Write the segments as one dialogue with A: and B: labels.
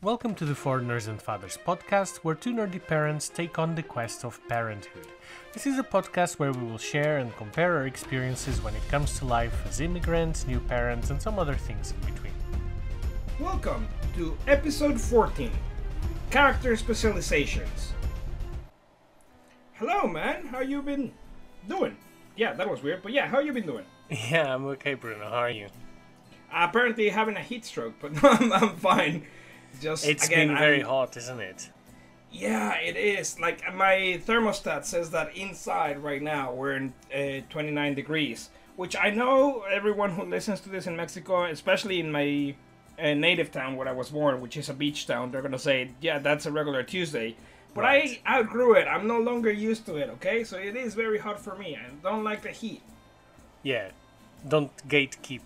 A: Welcome to the Foreigners and Fathers podcast, where two nerdy parents take on the quest of parenthood. This is a podcast where we will share and compare our experiences when it comes to life as immigrants, new parents, and some other things in between.
B: Welcome to episode 14 Character Specializations. Hello, man. How you been doing? Yeah, that was weird, but yeah, how you been doing?
A: Yeah, I'm okay, Bruno. How are you?
B: apparently having a heat stroke, but I'm, I'm fine.
A: Just it's again, been very I'm, hot, isn't it?
B: Yeah, it is. Like my thermostat says that inside right now we're in uh, 29 degrees, which I know everyone who listens to this in Mexico, especially in my uh, native town where I was born, which is a beach town, they're gonna say, "Yeah, that's a regular Tuesday." But right. I outgrew it. I'm no longer used to it. Okay, so it is very hot for me. I don't like the heat.
A: Yeah, don't gatekeep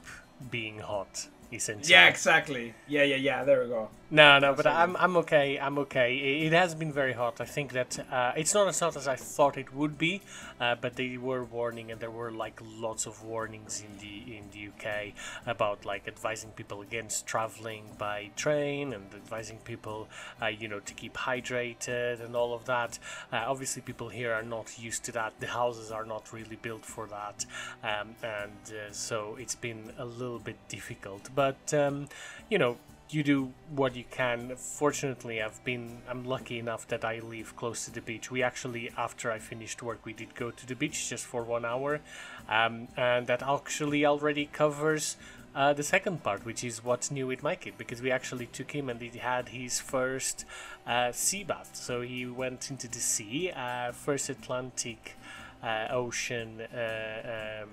A: being hot essentially.
B: Yeah, exactly. Yeah, yeah, yeah. There we go.
A: No, no, but I'm I'm okay. I'm okay. It, has been very hot. I think that uh, it's not as hot as I thought it would be, uh, but they were warning, and there were like lots of warnings in the in the UK about like advising people against traveling by train and advising people, uh, you know, to keep hydrated and all of that. Uh, obviously, people here are not used to that. The houses are not really built for that, um, and uh, so it's been a little bit difficult. But um, you know, you do what you can. Fortunately, I've been I'm lucky enough that I live close to the beach. We actually, after I finished work, we did go to the beach just for one hour, um, and that actually already covers. Uh, the second part, which is what's new with my kid, because we actually took him and he had his first uh, sea bath. So he went into the sea, uh, first Atlantic uh, Ocean uh, um,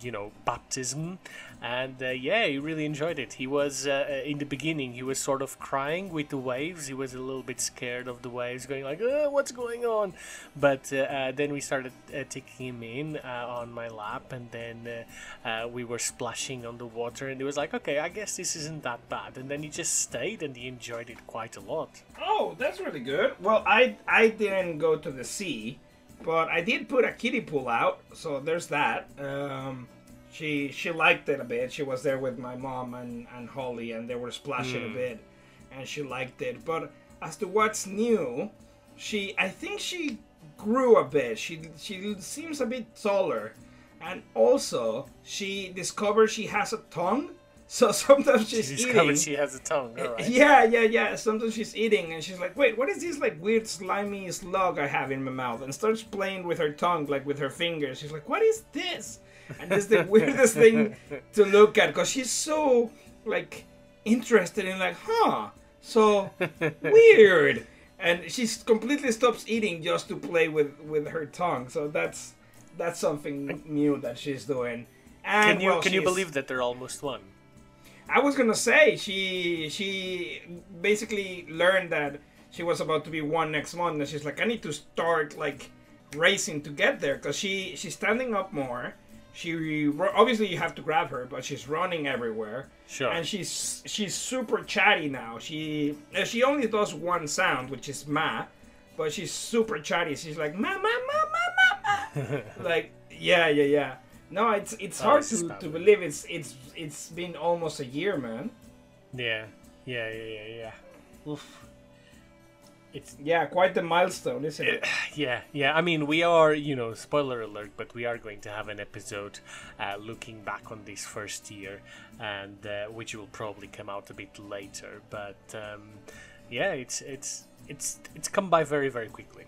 A: you know baptism. And uh, yeah he really enjoyed it. He was uh, uh, in the beginning he was sort of crying with the waves. He was a little bit scared of the waves going like oh, what's going on? But uh, then we started taking him in on my lap. And then we were splashing on the water. And he was like okay i guess this isn't that bad. And then he just stayed and he enjoyed it quite a lot.
B: Oh that's really good. Well i i didn't go to the sea but I did put a kiddie pool out, so there's that. Um, she she liked it a bit. She was there with my mom and, and Holly, and they were splashing mm. a hmm. bit, and she liked it. But as to what's new, she I think she grew a bit. She she seems a bit taller, and also she discovered she has a tongue. So sometimes she's
A: she
B: eating.
A: She has a tongue.
B: Yeah, yeah, yeah. Sometimes she's eating and she's like, "Wait, what is this like weird slimy slug I have in my mouth?" And starts playing with her tongue, like with her fingers. She's like, "What is this?" And it's the weirdest thing to look at because she's so like interested in like, huh, so weird. And she completely stops eating just to play with with her tongue. So that's that's something new that she's doing.
A: And, can you well, can you believe that they're almost one?
B: I was gonna say she she basically learned that she was about to be one next month, and she's like, I need to start like racing to get there because she she's standing up more. She obviously you have to grab her, but she's running everywhere.
A: Sure.
B: And she's she's super chatty now. She uh, she only does one sound, which is ma, but she's super chatty. She's like ma ma ma ma ma ma. like yeah yeah yeah. No, it's it's hard to, to believe it's it's it's been almost a year, man.
A: Yeah, yeah, yeah, yeah, yeah. Oof.
B: It's yeah, quite the milestone, isn't it?
A: Yeah, yeah. I mean, we are, you know, spoiler alert, but we are going to have an episode uh, looking back on this first year, and uh, which will probably come out a bit later. But um, yeah, it's it's it's it's come by very very quickly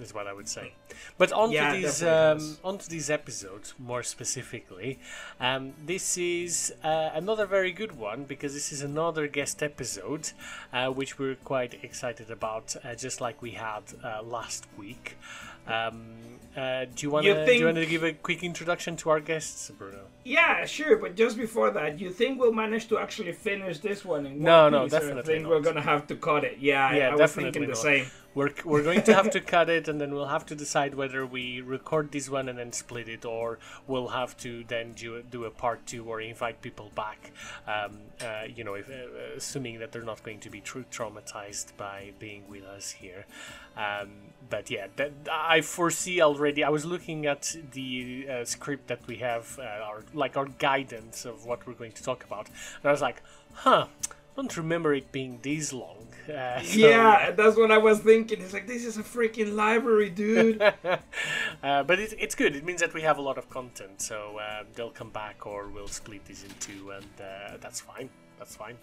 A: is what I would say. But onto yeah, these um, onto these episodes more specifically, um, this is uh, another very good one because this is another guest episode, uh, which we're quite excited about, uh, just like we had uh, last week. Um, uh, do you want to think... do you want to give a quick introduction to our guests, Bruno?
B: Yeah, sure. But just before that, you think we'll manage to actually finish this one in
A: no,
B: one
A: no, piece, definitely. I think
B: not. we're gonna have to cut it. Yeah, yeah, I, I was thinking the same.
A: We're, we're going to have to cut it and then we'll have to decide whether we record this one and then split it or we'll have to then do, do a part two or invite people back um, uh, you know if, uh, assuming that they're not going to be too traumatized by being with us here um, but yeah that, i foresee already i was looking at the uh, script that we have uh, our like our guidance of what we're going to talk about and i was like huh don't remember it being this long. Uh, so,
B: yeah, that's what I was thinking. It's like this is a freaking library, dude.
A: uh, but it, it's good. It means that we have a lot of content, so uh, they'll come back, or we'll split this in two, and uh, that's fine. That's fine.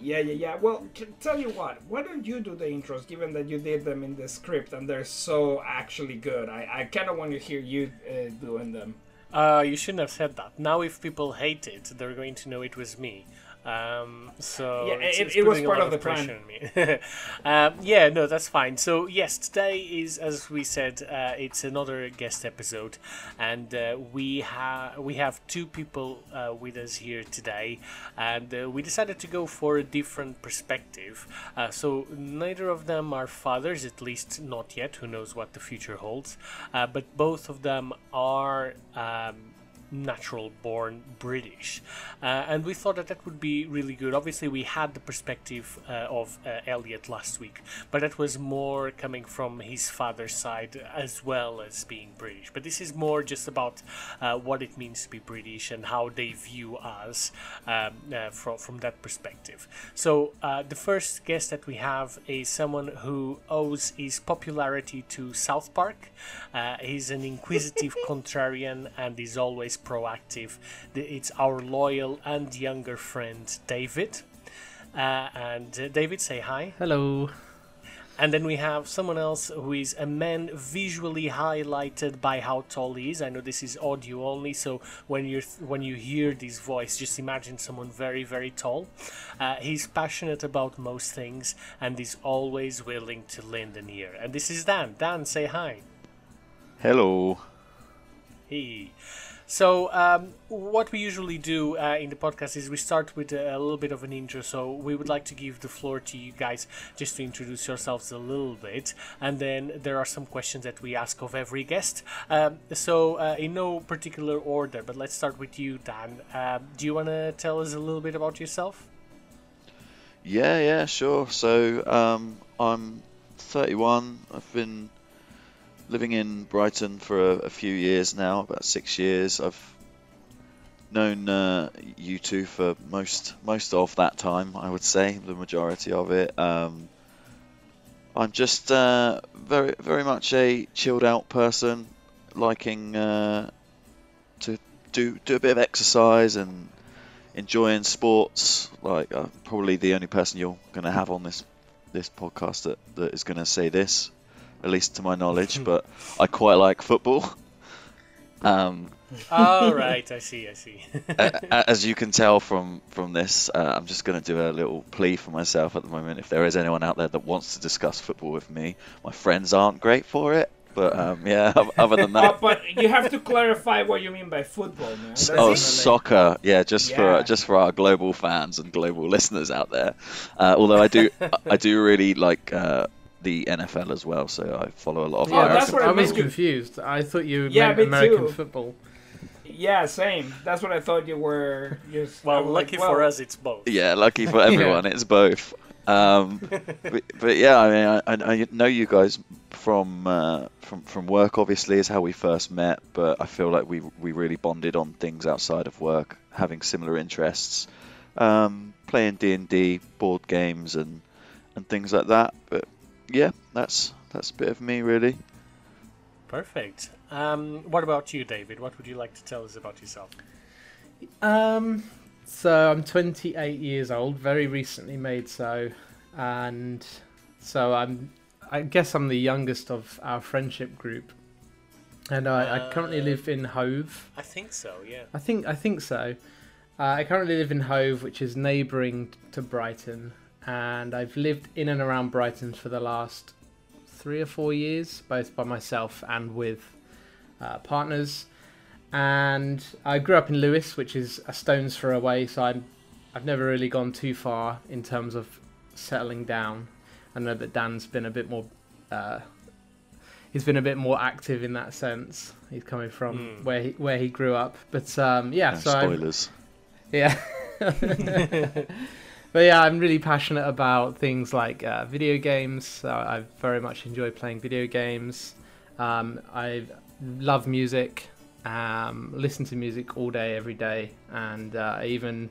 B: Yeah, yeah, yeah. Well, tell you what. Why don't you do the intros, given that you did them in the script and they're so actually good? I, I kind of want to hear you uh, doing them.
A: Uh, you shouldn't have said that. Now, if people hate it, they're going to know it was me. Um, so
B: Yeah,
A: it's,
B: it-
A: it's
B: it was part of the
A: pressure on me. um, yeah, no, that's fine. So yes, today is, as we said, uh, it's another guest episode, and uh, we have we have two people uh, with us here today, and uh, we decided to go for a different perspective. Uh, so neither of them are fathers, at least not yet. Who knows what the future holds? Uh, but both of them are. Um, natural born British. Uh, and we thought that that would be really good. Obviously, we had the perspective uh, of uh, Elliot last week, but that was more coming from his father's side as well as being British. But this is more just about uh, what it means to be British and how they view us um, uh, from, from that perspective. So, uh, the first guest that we have is someone who owes his popularity to South Park. Uh, he's an inquisitive contrarian and is always proactive. It's our loyal and younger friend David. Uh, and uh, David, say hi.
C: Hello.
A: And then we have someone else who is a man visually highlighted by how tall he is. I know this is audio only, so when you when you hear this voice, just imagine someone very very tall. Uh, he's passionate about most things and is always willing to lend an ear. And this is Dan. Dan, say hi.
D: Hello.
A: Hey. So, um, what we usually do uh, in the podcast is we start with a, a little bit of an intro. So, we would like to give the floor to you guys just to introduce yourselves a little bit. And then there are some questions that we ask of every guest. Um, so, uh, in no particular order, but let's start with you, Dan. Um do you want to tell us a little bit about yourself?
D: Yeah, yeah, sure. So, um, I'm 31. I've been living in Brighton for a, a few years now, about six years. I've known uh, you two for most most of that time. I would say the majority of it. Um, I'm just uh, very very much a chilled out person, liking uh, to do do a bit of exercise and enjoying sports. Like probably the only person you're going to have on this this podcast that, that is going to say this, at least to my knowledge. but I quite like football. Um,
A: All right, I see, I see.
D: a- a- as you can tell from from this, uh, I'm just going to do a little plea for myself at the moment. If there is anyone out there that wants to discuss football with me, my friends aren't great for it. But um, yeah, other than
B: Uh,
D: that,
B: but you have to clarify what you mean by football, man. That's
D: oh,
B: definitely-
D: soccer, yeah, just
B: Yeah.
D: for just for our global fans and global listeners out there. Uh, although I do I do really like uh, the NFL as well, so I follow a lot of
B: Oh,
D: American.
B: that's what I
C: I was confused. I thought you
B: Yeah,
C: meant
B: me
C: American
B: too.
C: football.
B: Yeah, same. That's what I thought you were. Just, I
A: well,
B: was like,
A: lucky
B: well,
A: for us, it's both.
D: Yeah, lucky for everyone, it's both. Um, but, but yeah, I mean, I, I know you guys from uh, from from work. Obviously, is how we first met. But I feel like we we really bonded on things outside of work, having similar interests, um, playing D and D, board games, and and things like that. But yeah, that's that's a bit of me, really.
A: Perfect. Um, what about you, David? What would you like to tell us about yourself?
C: Um, so I'm 28 years old, very recently made so, and so I'm. I guess I'm the youngest of our friendship group, and I, I currently
A: Uh,
C: live in Hove.
A: I think so, yeah.
C: I think I think so. Uh, I currently live in Hove, which is neighbouring to Brighton, and I've lived in and around Brighton for the last three or four years, both by myself and with uh, partners. And I grew up in Lewes, which is a stone's throw away, so I'm, I've never really gone too far in terms of settling down. I know that Dan's been a bit more. Uh, he's been a bit more active in that sense. He's coming from
A: Mm.
C: where he where he grew up, but um, yeah.
D: No
C: so I'm-
D: spoilers.
C: yeah. but yeah, I'm really passionate about things like uh, video games. So I very much enjoy playing video games. Um, I love music. Um, listen to music all day, every day, and uh, I even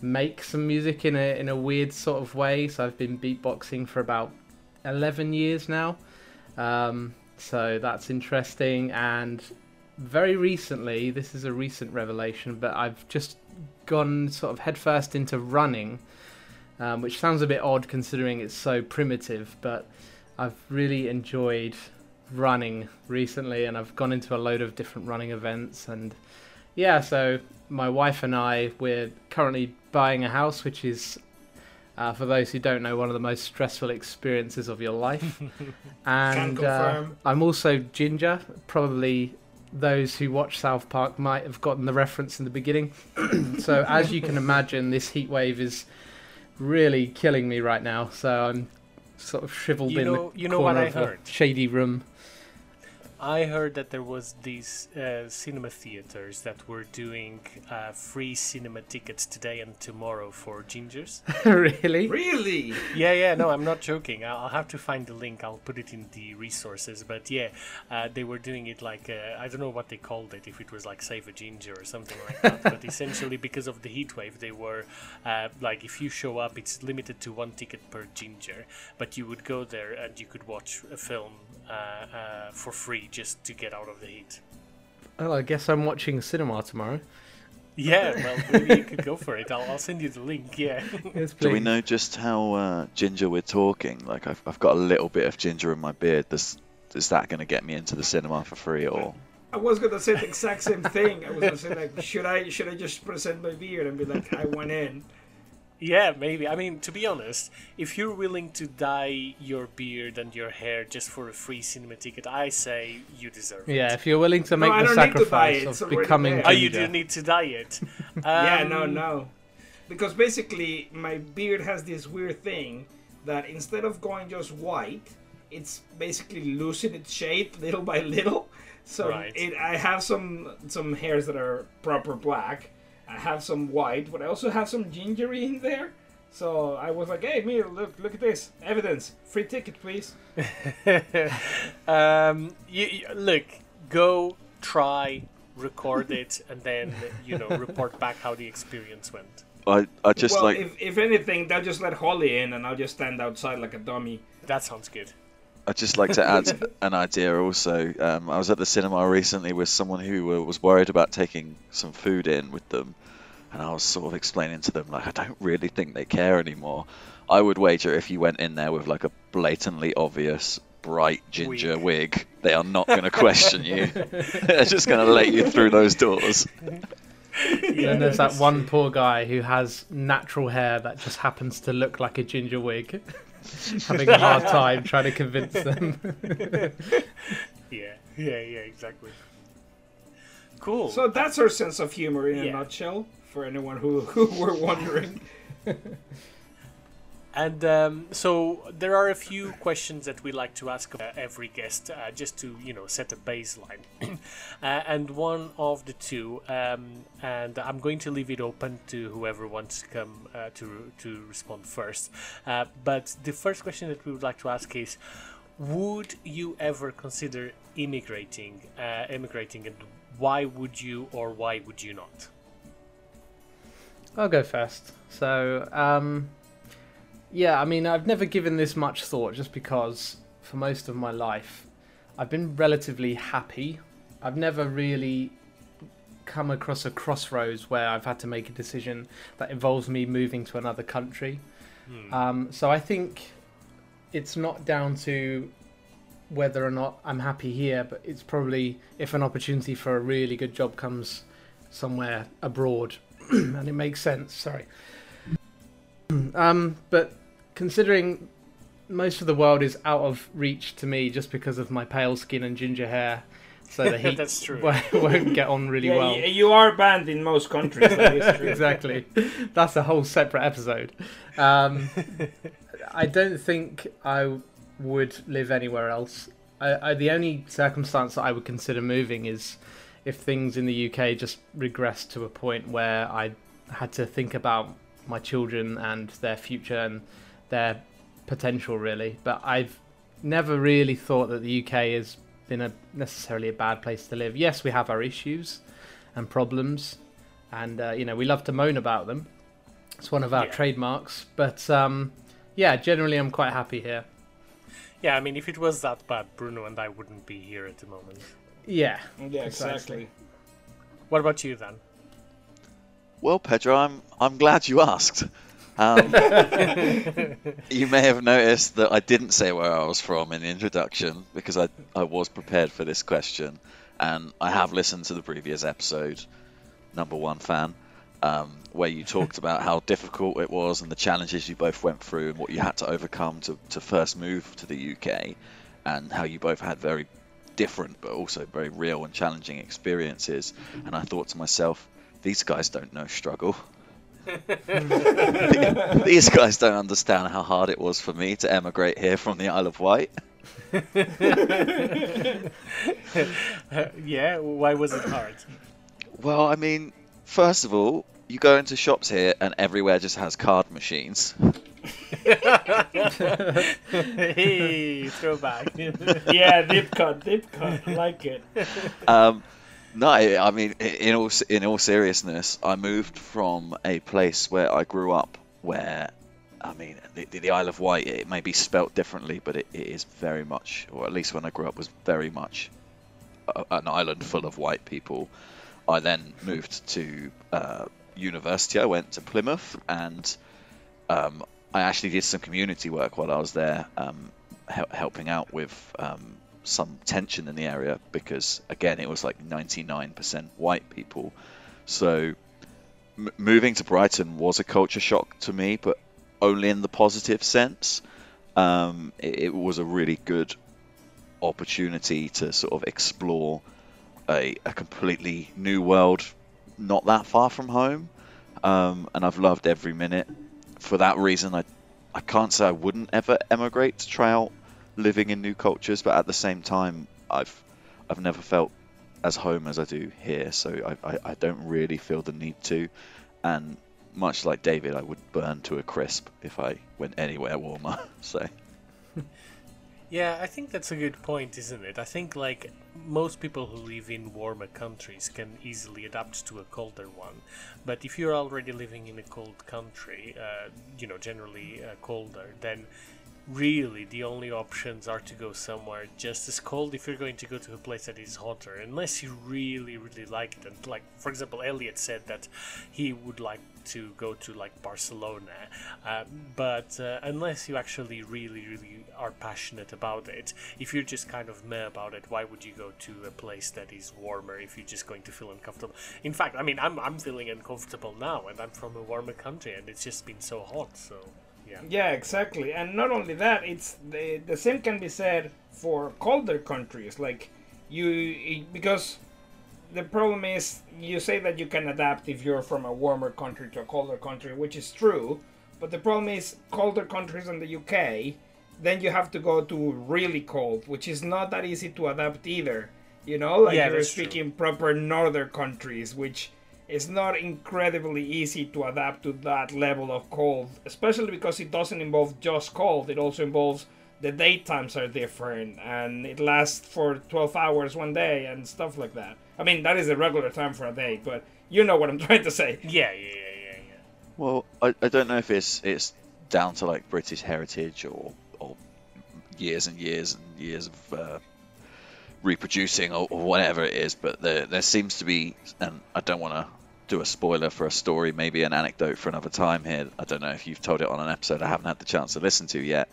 C: make some music in a in a weird sort of way. So I've been beatboxing for about eleven years now. Um, so that's interesting. And very recently, this is a recent revelation, but I've just gone sort of headfirst into running, um, which sounds a bit odd considering it's so primitive, but I've really enjoyed running recently, and I've gone into a load of different running events. And yeah, so my wife and I, we're currently buying a house, which is, uh, for those who don't know, one of the most stressful experiences of your life. and uh. I'm also ginger. Probably those who watch South Park might have gotten the reference in the beginning. so as you can imagine, this heat wave is really killing me right now. So I'm sort of shriveled
A: You
C: in the
A: you know what
C: corner
A: I
C: of a
A: heard?
C: shady room.
A: I heard that there was these uh, cinema theaters that were doing uh, free cinema tickets today and tomorrow for gingers.
C: really?
B: Really?
A: yeah, yeah, no, I'm not joking. I'll I'll have to find the link. I'll put it in the resources. But yeah, uh, they were doing it like uh, I don't know what they called it. If it was like Save a Ginger or something like that. but essentially, because of the heat wave, they were uh, like if you show up, it's limited to one ticket per ginger. But you would go there and you could watch a film uh, uh, for free just to get out of the heat.
C: Well, I guess I'm watching cinema tomorrow.
A: Yeah, well, maybe you could go for it. I'll, I'll send you the link. Yeah.
C: Yes,
D: Do we know just how uh, ginger we're talking? Like, I've, I've got a little bit of ginger in my beard. Does, is that going to get me into the cinema for free, or
B: I was gonna say the exact same thing. I was gonna say like, should I should I just present my beard and be like, I went in.
A: Yeah, maybe. I mean, to be honest, if you're willing to dye your beard and your hair just for a free cinema ticket, I say you deserve it.
C: Yeah, if you're willing to make
B: I
C: the
B: don't need to buy
C: sacrifice
B: it, it's
C: of becoming
B: there.
A: Oh, you do need to dye it.
B: yeah, no,
A: Um,
B: no. Because basically, my beard has this weird thing that instead of going just white, it's basically losing its shape little by little. So
A: Right.
B: it, I have some some hairs that are proper black. I have some white, but I also have some gingery in there. So I was like, "Hey, me, look, look at this evidence. Free ticket, please."
A: um, you, you- look, go try, record it, and then you know report back how the experience went.
D: I I just
B: well,
D: like
B: if, if anything, they'll just let Holly in, and I'll just stand outside like a dummy.
A: That sounds good.
D: I'd just like to add an idea also. Um, I was at the cinema recently with someone who uh, was worried about taking some food in with them, and I was sort of explaining to them like I don't really think they care anymore. I would wager if you went in there with like a blatantly obvious bright ginger
A: Wig.
D: wig, they are not going to question you. They're just going to let you through those doors.
C: Then there's that one poor guy who has natural hair that just happens to look like a ginger wig, having a hard time trying to convince them.
A: Yeah, yeah, yeah, exactly. Cool.
B: So that's our sense of humor in
A: Yeah.
B: a nutshell. For anyone who, who were wondering.
A: And um, so there are a few questions that we like to ask uh, every guest, uh, just to you know set a baseline. uh, and one of the two, um, and I'm going to leave it open to whoever wants to come uh, to to respond first. Uh, but the first question that we would like to ask is, would you ever consider immigrating? Uh, immigrating, and why would you or why would you not?
C: I'll go first. So, um, yeah, I mean, I've never given this much thought just because for most of my life I've been relatively happy. I've never really come across a crossroads where I've had to make a decision that involves me moving to another country. Um, so I think it's not down to whether or not I'm happy here, but it's probably if an opportunity for a really good job comes somewhere abroad and it makes sense. Sorry. um, but considering most of the world is out of reach to me just because of my pale skin and ginger hair, so the heat
A: That's true.
C: won't- get on really
B: yeah,
C: well.
B: you are banned in most countries. That is true.
C: exactly. That's a whole separate episode. Um, I don't think I would live anywhere else. I, I, the only circumstance that I would consider moving is if things in the UK just regress to a point where I had to think about my children and their future and their potential, really. But I've never really thought that the UK has been a necessarily a bad place to live. Yes, we have our issues and problems, and uh, you know we love to moan about them. It's one of our
A: Yeah.
C: trademarks. But um, yeah, generally I'm quite happy here.
A: Yeah, I mean, if it was that bad, Bruno and I wouldn't be here at the moment.
C: Yeah.
B: Yeah,
C: Precisely.
B: exactly.
A: What about you then?
D: Well, Pedro, I'm I'm glad you asked. Um, you may have noticed that I didn't say where I was from in the introduction because I, I was prepared for this question, and I have listened to the previous episode, number one fan, um, where you talked about how difficult it was and the challenges you both went through and what you had to overcome to, to first move to the UK, and how you both had very different but also very real and challenging experiences. And I thought to myself, these guys don't know struggle. These guys don't understand how hard it was for me to emigrate here from the Isle of Wight.
A: yeah, why was it hard?
D: Well, I mean, first of all, you go into shops here and everywhere just has card machines.
A: hey, throwback.
B: yeah, deep cut, deep cut. I like it.
D: Um, no, I mean, in all in all seriousness, I moved from a place where I grew up, where, I mean, the, the, Isle of Wight. It may be spelt differently, but it, it is very much, or at least when I grew up, was very much a, an island full of white people. I then moved to uh, university. I went to Plymouth, and um, I actually did some community work while I was there, um, hel- helping out with um, some tension in the area because, again, it was like 99% white people. So, m- moving to Brighton was a culture shock to me, but only in the positive sense. Um, it, it was a really good opportunity to sort of explore a, a completely new world not that far from home. Um, and I've loved every minute. For that reason, I, I can't say I wouldn't ever emigrate to try out living in new cultures, but at the same time, I've I've never felt as home as I do here, so I, I, I don't really feel the need to. And much like David, I would burn to a crisp if I went anywhere warmer. So
A: Yeah, I think that's a good point, isn't it? I think like most people who live in warmer countries can easily adapt to a colder one, but if you're already living in a cold country, uh, you know, generally uh, colder, then really the only options are to go somewhere just as cold if you're going to go to a place that is hotter unless you really really like it. And like for example elliot said that he would like to go to like barcelona uh, but uh, unless you actually really really are passionate about it if you're just kind of meh about it why would you go to a place that is warmer if you're just going to feel uncomfortable? In fact i mean i'm, I'm feeling uncomfortable now and i'm from a warmer country and it's just been so hot so yeah
B: Yeah, exactly. And not only that, it's the the same can be said for colder countries. Like you, because the problem is you say that you can adapt if you're from a warmer country to a colder country, which is true. But the problem is colder countries in the UK, then you have to go to really cold, which is not that easy to adapt either. You know, like
A: Yeah,
B: you're
A: that's true.
B: speaking proper northern countries, which it's not incredibly easy to adapt to that level of cold, especially because it doesn't involve just cold. It also involves the daytimes are different and it lasts for 12 hours one day and stuff like that. I mean, that is a regular time for a day, but you know what I'm trying to say.
A: yeah yeah yeah yeah, yeah.
D: Well, I, I don't know if it's it's down to like British heritage or or years and years and years of uh, reproducing or, or whatever it is, but there there seems to be, and I don't want to do a spoiler for a story, maybe an anecdote for another time here. I don't know if you've told it on an episode I haven't had the chance to listen to yet,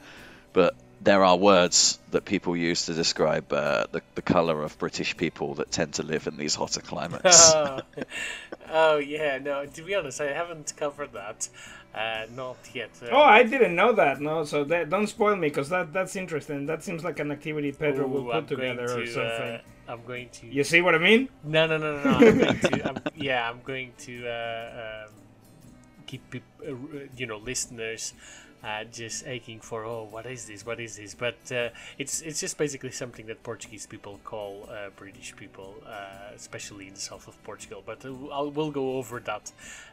D: but there are words that people use to describe uh, the, the colour of British people that tend to live in these hotter climates.
A: oh yeah, no. To be honest, I haven't covered that, uh, not yet. Uh,
B: Oh, I didn't know that. No, so that, don't spoil me because that that's interesting. That seems like an activity Pedro will put
A: I'm
B: together
A: going
B: or something.
A: Uh, I'm going to.
B: You see what I mean?
A: No, no, no, no. no. I'm going to. I'm, yeah, I'm going to uh, um, keep uh, you know listeners. Uh, just aching for oh what is this? What is this? But uh, it's it's just basically something that Portuguese people call uh, British people uh, especially in the south of Portugal. But uh, I'll, we'll go over that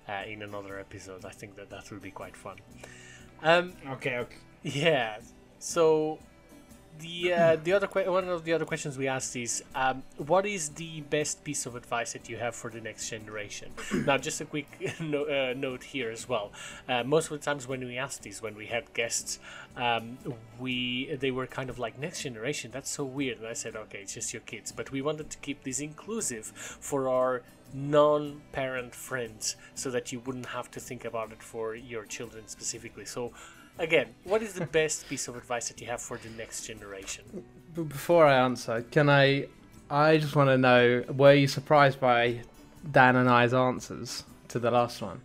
A: uh, in another episode. I think that that will be quite fun. Um,
B: Okay, okay.
A: yeah. So the uh, the other que- one of the other questions we asked is um, what is the best piece of advice that you have for the next generation? Now just a quick no, uh, note here as well. Uh, most of the times when we asked these when we had guests um, we they were kind of like next generation that's so weird. And i said okay it's just your kids. But we wanted to keep this inclusive for our non-parent friends so that you wouldn't have to think about it for your children specifically. So again what is the best piece of advice that you have for the next generation
C: before I answer, can I? I just want to know: Were you surprised by Dan and I's answers to the last one?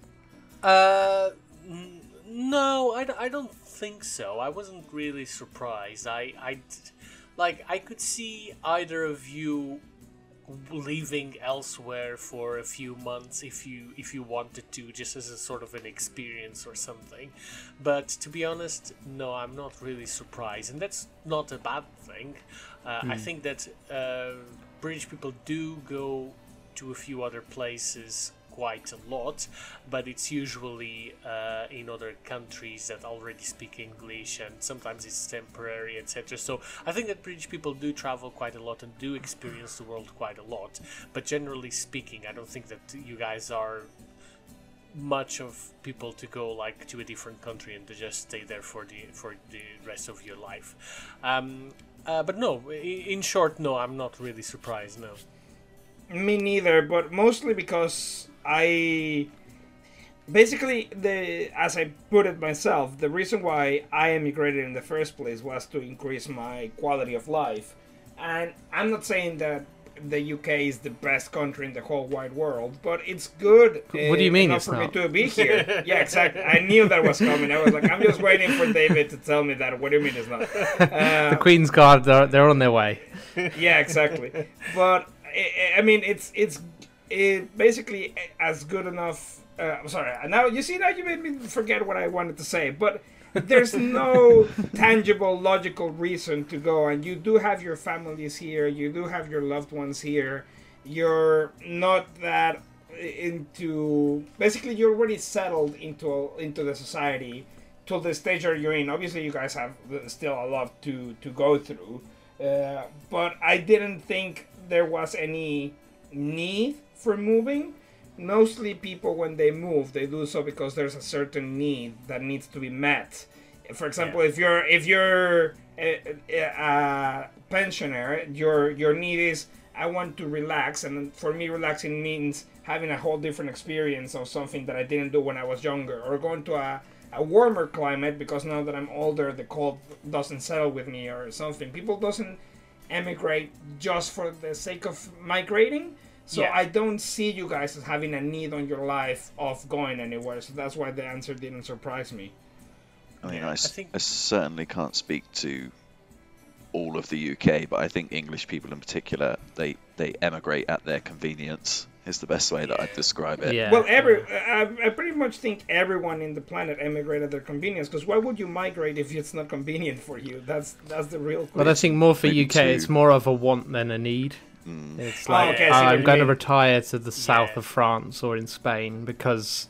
A: Uh, n- no, I, d- I don't think so. I wasn't really surprised. I, I, d- like, I could see either of you leaving elsewhere for a few months if you if you wanted to just as a sort of an experience or something. But to be honest no i'm not really surprised and that's not a bad thing. Uh, i think that uh, british people do go to a few other places quite a lot, but it's usually uh, in other countries that already speak English, and sometimes it's temporary, etc. So I think that British people do travel quite a lot and do experience the world quite a lot. But generally speaking, I don't think that you guys are much of people to go like to a different country and to just stay there for the for the rest of your life. Um, uh, but no, in short, no, I'm not really surprised. No.
B: Me neither, but mostly because I basically the as I put it myself, the reason why I emigrated in the first place was to increase my quality of life. And I'm not saying that the UK is the best country in the whole wide world, but it's good.
C: What do you
B: uh,
C: mean it's
B: for me to be here? yeah, exactly. I knew that was coming. I was like, I'm just waiting for David to tell me that. What do you mean it's not? Uh,
C: The Queen's Guard, they're, they're on their way.
B: yeah, exactly. But I, I mean, it's it's it basically as good enough. Uh, I'm sorry. Now you see now you made me forget what I wanted to say. But there's no tangible, logical reason to go, and you do have your families here. You do have your loved ones here. You're not that into basically you're already settled into into the society to the stage that you're in. Obviously, you guys have still a lot to to go through, uh, but I didn't think there was any need for moving. Mostly, people when they move, they do so because there's a certain need that needs to be met. For example, if you're if you're a, a, a pensioner, your your need is I want to relax, and for me, relaxing means having a whole different experience of something that I didn't do when I was younger, or going to a, a warmer climate because now that I'm older, the cold doesn't settle with me, or something. People doesn't emigrate just for the sake of migrating. So
A: Yeah.
B: I don't see you guys as having a need on your life of going anywhere. So that's why the answer didn't surprise me.
D: I mean,
A: Yeah,
D: I,
A: I
D: s-
A: think-
D: I certainly can't speak to all of the UK, but I think English people in particular, they, they emigrate at their convenience. Is the best way that I'd describe it.
C: Yeah.
B: Well, every I, I pretty much think everyone in the planet emigrated at their convenience. Because why would you migrate if it's not convenient for you? That's that's the real question.
C: But I think more for
D: Maybe
C: UK,
D: two.
C: it's more of a want than a need.
D: Mm.
C: It's
B: Oh,
C: like
B: okay, I see what
C: I'm
B: you
C: going to retire to the south
A: Yeah.
C: of France or in Spain because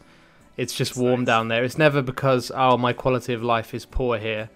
C: it's just
A: It's
C: warm
A: nice.
C: down there. It's never because oh my quality of life is poor here.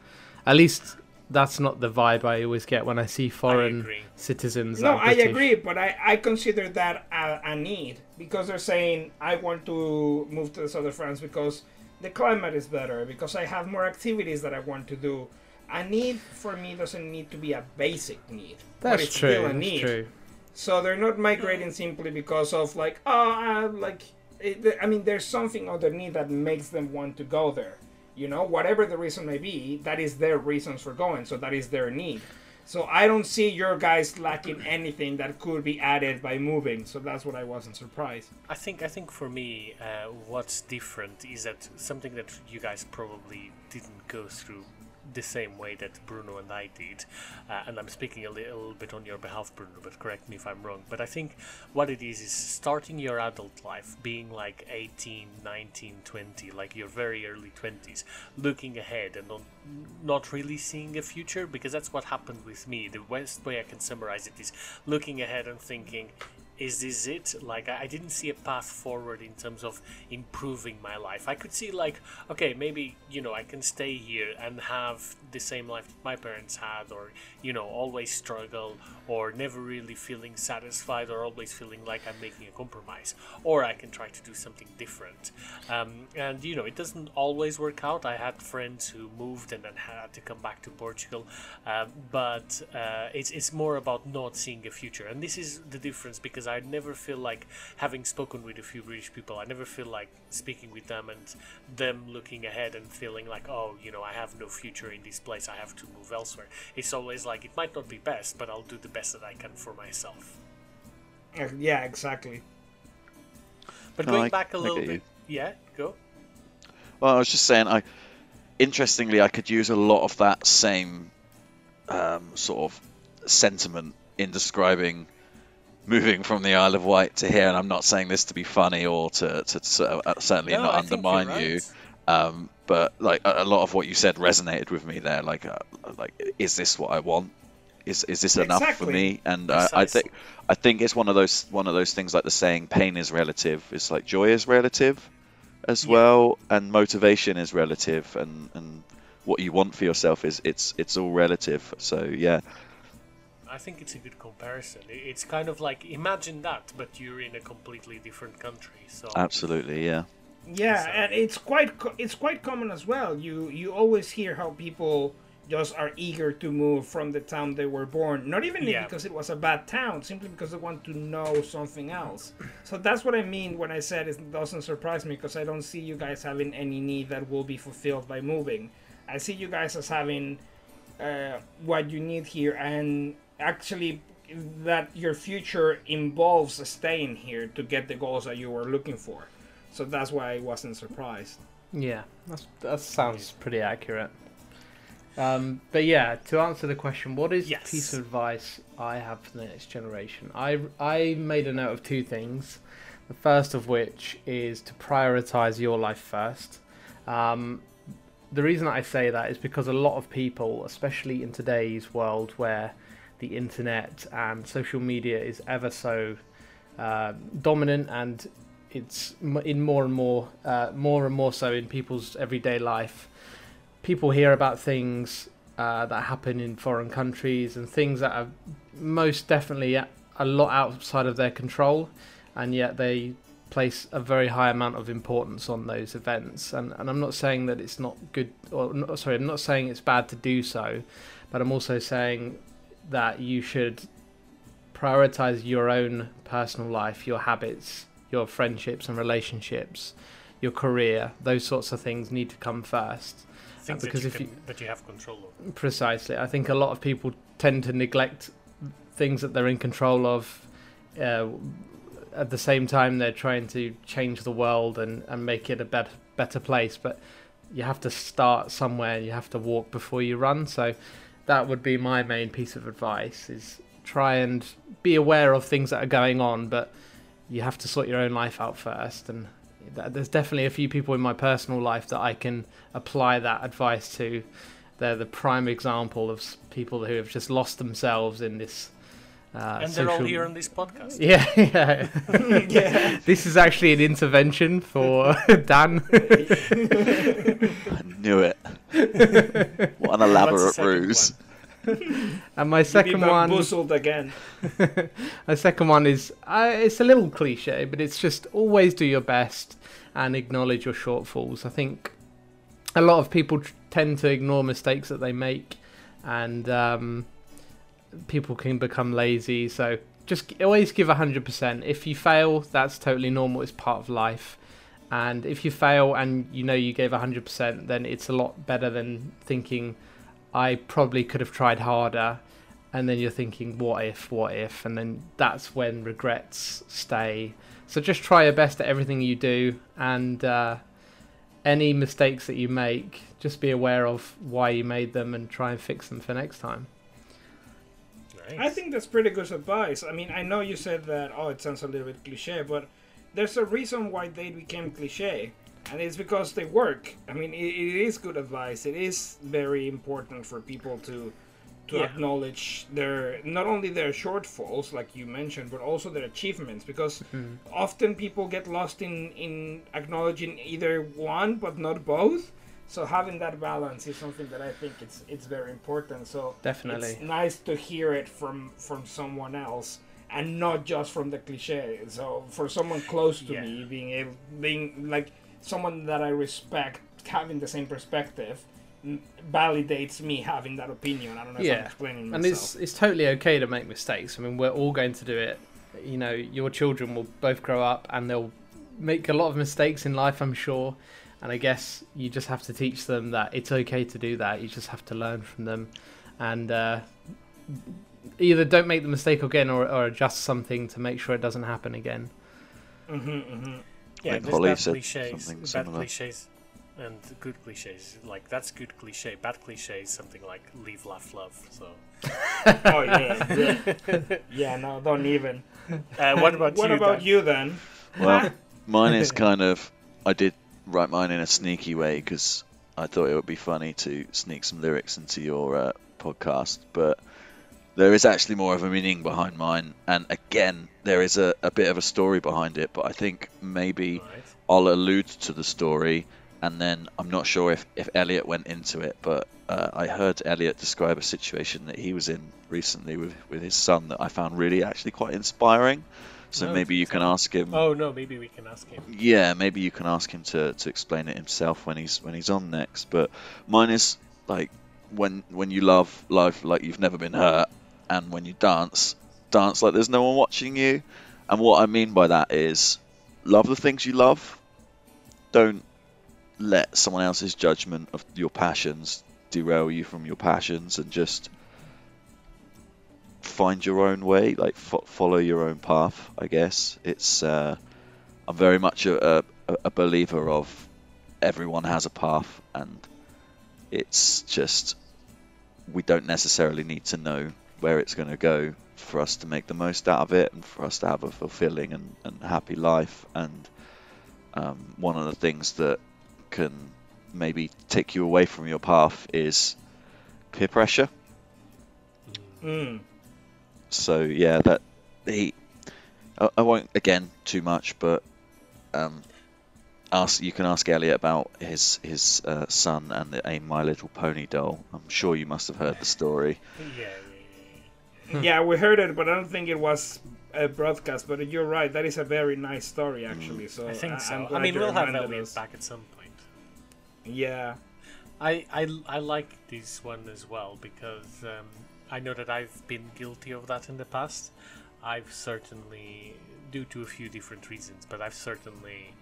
C: At least that's not the vibe I always get when I see foreign
A: agree.
C: citizens.
B: no, I agree, but I, I consider that a, a need because they're saying I want to move to the south of France because the climate is better because I have more activities that I want to do. A need for me doesn't need to be a basic need, but
C: That's
B: it's
C: true.
B: still a
C: That's
B: need.
C: true.
B: So they're not migrating simply because of like oh uh, like it, I mean there's something underneath that makes them want to go there. You know, whatever the reason may be, that is their reasons for going. So that is their need. So I don't see your guys lacking anything that could be added by moving. So that's what I wasn't surprised.
A: I think I think for me, uh, what's different is that something that you guys probably didn't go through the same way that Bruno and I did, uh, and I'm speaking a little bit on your behalf, Bruno, but correct me if I'm wrong. But I think what it is is starting your adult life, being like 18, 19, 20, like your very early 20s, looking ahead and not, not really seeing a future, because that's what happened with me. The best way I can summarize it is looking ahead and thinking, is this it? Like, I didn't see a path forward in terms of improving my life. I could see, like, okay, maybe, you know, I can stay here and have the same life that my parents had, or, you know, always struggle, or never really feeling satisfied, or always feeling like I'm making a compromise. Or I can try to do something different. Um, and, you know, it doesn't always work out. I had friends who moved and then had to come back to Portugal. Um, but uh, it's, it's more about not seeing a future. And this is the difference because I never feel like having spoken with a few British people, I never feel like speaking with them and them looking ahead and feeling like, oh, you know, I have no future in this place, I have to move elsewhere. It's always like, it might not be best, but I'll do the best that I can for myself.
B: Yeah, exactly.
A: But
D: No,
A: going
D: I-
A: back a
D: I
A: little bit,
D: you.
A: yeah, go.
D: Well, I was just saying, I interestingly, I could use a lot of that same um, sort of sentiment in describing moving from the Isle of Wight to here. And I'm not saying this to be funny or to, to, to uh, certainly
A: No,
D: not
A: I
D: undermine you.
A: right.
D: Um, but like a, a lot of what you said resonated with me there. Like, uh, like, is this what I want? Is is this enough for me? And uh, I think I think it's one of those one of those things like the saying, pain is relative. It's like joy is relative as
A: Yeah.
D: well, and motivation is relative, and and what you want for yourself is it's it's all relative. So yeah,
A: I think it's a good comparison. It's kind of like imagine that, but you're in a completely different country. So
D: absolutely, yeah.
B: Yeah,
A: So-
B: and it's quite co- it's quite common as well. You you always hear how people just are eager to move from the town they were born. Not even
A: Yeah.
B: because it was a bad town, simply because they want to know something else. So that's what I mean when I said it doesn't surprise me because I don't see you guys having any need that will be fulfilled by moving. I see you guys as having uh, what you need here and actually that your future involves staying here to get the goals that you were looking for. So that's why I wasn't surprised.
C: Yeah, that's, that sounds pretty accurate. Um, but yeah, to answer the question, what is
A: Yes.
C: the piece of advice I have for the next generation? I, I made a note of two things. The first of which is to prioritize your life first. Um, the reason I say that is because a lot of people, especially in today's world where the internet and social media is ever so uh, dominant and it's in more and more, uh, more and more so in people's everyday life. People hear about things uh, that happen in foreign countries and things that are most definitely a lot outside of their control, and yet they place a very high amount of importance on those events. And, and I'm not saying that it's not good, or sorry, I'm not saying it's bad to do so, but I'm also saying that you should prioritize your own personal life, your habits, your friendships and relationships, your career. Those sorts of things need to come first.
A: things
C: because
A: that you,
C: if
A: can,
C: you-
A: that you have control over.
C: Precisely. I think a lot of people tend to neglect things that they're in control of. Uh, at the same time, they're trying to change the world and, and make it a better better place. But you have to start somewhere. You have to walk before you run. So that would be my main piece of advice: is try and be aware of things that are going on, but you have to sort your own life out first. And there's definitely a few people in my personal life that I can apply that advice to they're the prime example of people who have just lost themselves in this. Uh,
A: and they're all here on this podcast.
C: Yeah, yeah.
B: yeah.
C: this is actually an intervention for Dan.
D: I knew it. what an elaborate ruse.
C: and my
B: You be
C: second one,
B: bamboozled again.
C: my second one is uh, it's a little cliche, but it's just always do your best and acknowledge your shortfalls. I think a lot of people tr- tend to ignore mistakes that they make, and um, people can become lazy. So just always give hundred percent. If you fail, that's totally normal. It's part of life. And if you fail and you know you gave hundred percent, then it's a lot better than thinking I probably could have tried harder. And then you're thinking, what if, what if? And then that's when regrets stay. So just try your best at everything you do, and uh, any mistakes that you make, just be aware of why you made them and try and fix them for next time.
A: Nice.
B: I think that's pretty good advice. I mean, I know you said that, oh, it sounds a little bit cliche, but there's a reason why they became cliche. And it's because they work. I mean, it, it is good advice. It is very important for people to to
A: Yeah.
B: acknowledge their not only their shortfalls like you mentioned but also their achievements because mm-hmm. often people get lost in in acknowledging either one but not both so having that balance is something that i think it's it's very important so
C: Definitely.
B: it's nice to hear it from from someone else and not just from the cliche so for someone close to
A: Yeah.
B: me being able being like someone that i respect having the same perspective validates me having that opinion i don't know if i'm explaining myself
C: and it's it's totally okay to make mistakes. I mean, we're all going to do it. You know, your children will both grow up and they'll make a lot of mistakes in life, I'm sure. And I guess you just have to teach them that it's okay to do that. You just have to learn from them, and uh, either don't make the mistake again or, or adjust something to make sure it doesn't happen again.
B: hmm hmm
A: Yeah,
D: think
A: there's bad cliches, bad
D: similar.
A: cliches, and good cliches. Like that's good cliche. Bad cliche is something like live, laugh, love. So,
B: oh yeah yeah. yeah no don't even
A: uh, what about
B: what
A: you?
B: about
A: Dan?
B: you then
D: Well, mine is kind of. I did write mine in a sneaky way because I thought it would be funny to sneak some lyrics into your uh, podcast, but there is actually more of a meaning behind mine, and again, there is a, a bit of a story behind it. But I think maybe
A: Right.
D: I'll allude to the story, and then I'm not sure if, if Elliot went into it, but uh, I heard Elliot describe a situation that he was in recently with, with his son that I found really actually quite inspiring. So
A: Oh,
D: maybe you can ask him.
A: Oh no, maybe we can ask him.
D: Yeah, maybe you can ask him to, to explain it himself when he's when he's on next. But mine is like when when you love life like you've never been hurt, and when you dance, dance like there's no one watching you. And what I mean by that is love the things you love. Don't let someone else's judgment of your passions derail you from your passions, and just find your own way, like fo- follow your own path. I guess it's. Uh, I'm very much a, a, a believer of everyone has a path, and it's just we don't necessarily need to know where it's going to go for us to make the most out of it and for us to have a fulfilling and, and happy life. And um, one of the things that can maybe take you away from your path is peer pressure.
B: mm.
D: So yeah, that he. I, I won't again too much, but um, ask you can ask Elliot about his his uh, son and the, a My Little Pony doll. I'm sure you must have heard the story.
A: Yeah, yeah, yeah,
B: yeah we heard it but i don't think it was a broadcast but you're right that is a very nice story actually so.
A: I think
B: I'm
A: so. I
B: glad
A: mean, we'll have
B: reminded
A: Elliot
B: us.
A: back at some point.
B: yeah
A: I, I, I like this one as well because um, I know that I've been guilty of that in the past. I've certainly, due to a few different reasons, but I've certainly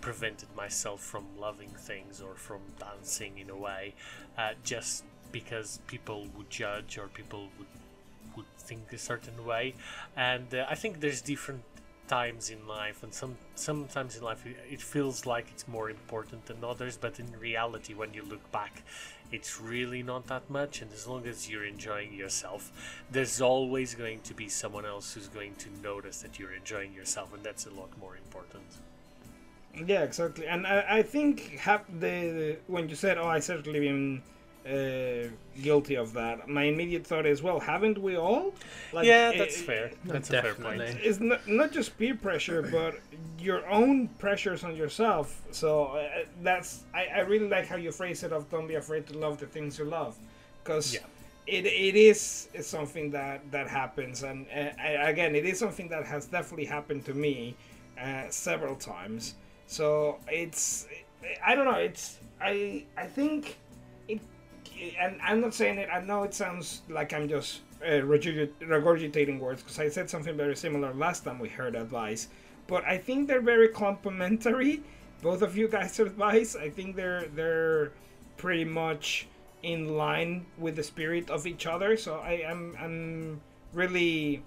A: prevented myself from loving things or from dancing in a way uh, just because people would judge or people would would think a certain way and uh, i think there's different times in life and some sometimes in life it- it feels like it's more important than others but in reality when you look back it's really not that much and as long as you're enjoying yourself there's always going to be someone else who's going to notice that you're enjoying yourself and that's a lot more important
B: Yeah, exactly. And I, I think the, the when you said, "Oh, I certainly been uh, guilty of that," my immediate thought is, "Well, haven't we all?" Like,
A: yeah that's
B: i-
A: fair that's a fair point.
B: It's not, not just peer pressure, but your own pressures on yourself. So uh, that's I, I really like how you phrase it of "Don't be afraid to love the things you love," because
A: Yeah.
B: it, it is something that that happens, and uh, I- again, it is something that has definitely happened to me uh, several times. So it's I don't know. It's I I think it, and I'm not saying it. I know it sounds like I'm just uh, regurgitating words because I said something very similar last time we heard advice. But I think they're very complementary. Both of you guys' advice. I think they're they're pretty much in line with the spirit of each other. So I am I'm really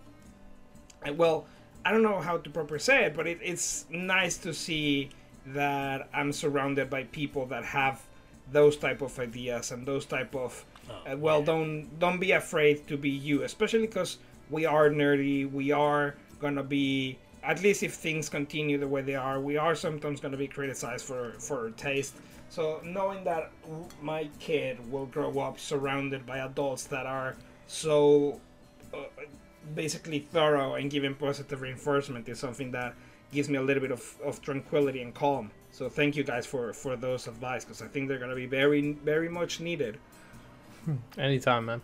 B: well. I don't know how to properly say it, but it, it's nice to see that I'm surrounded by people that have those type of ideas and those type of
A: Oh,
B: uh, well
A: yeah.
B: don't don't be afraid to be you especially because we are nerdy we are gonna be at least if things continue the way they are we are sometimes gonna be criticized for for our taste So knowing that my kid will grow up surrounded by adults that are so uh, basically thorough and giving positive reinforcement is something that gives me a little bit of, of tranquility and calm. So thank you guys for for those advice because I think they're gonna be very very much needed.
C: Anytime, man.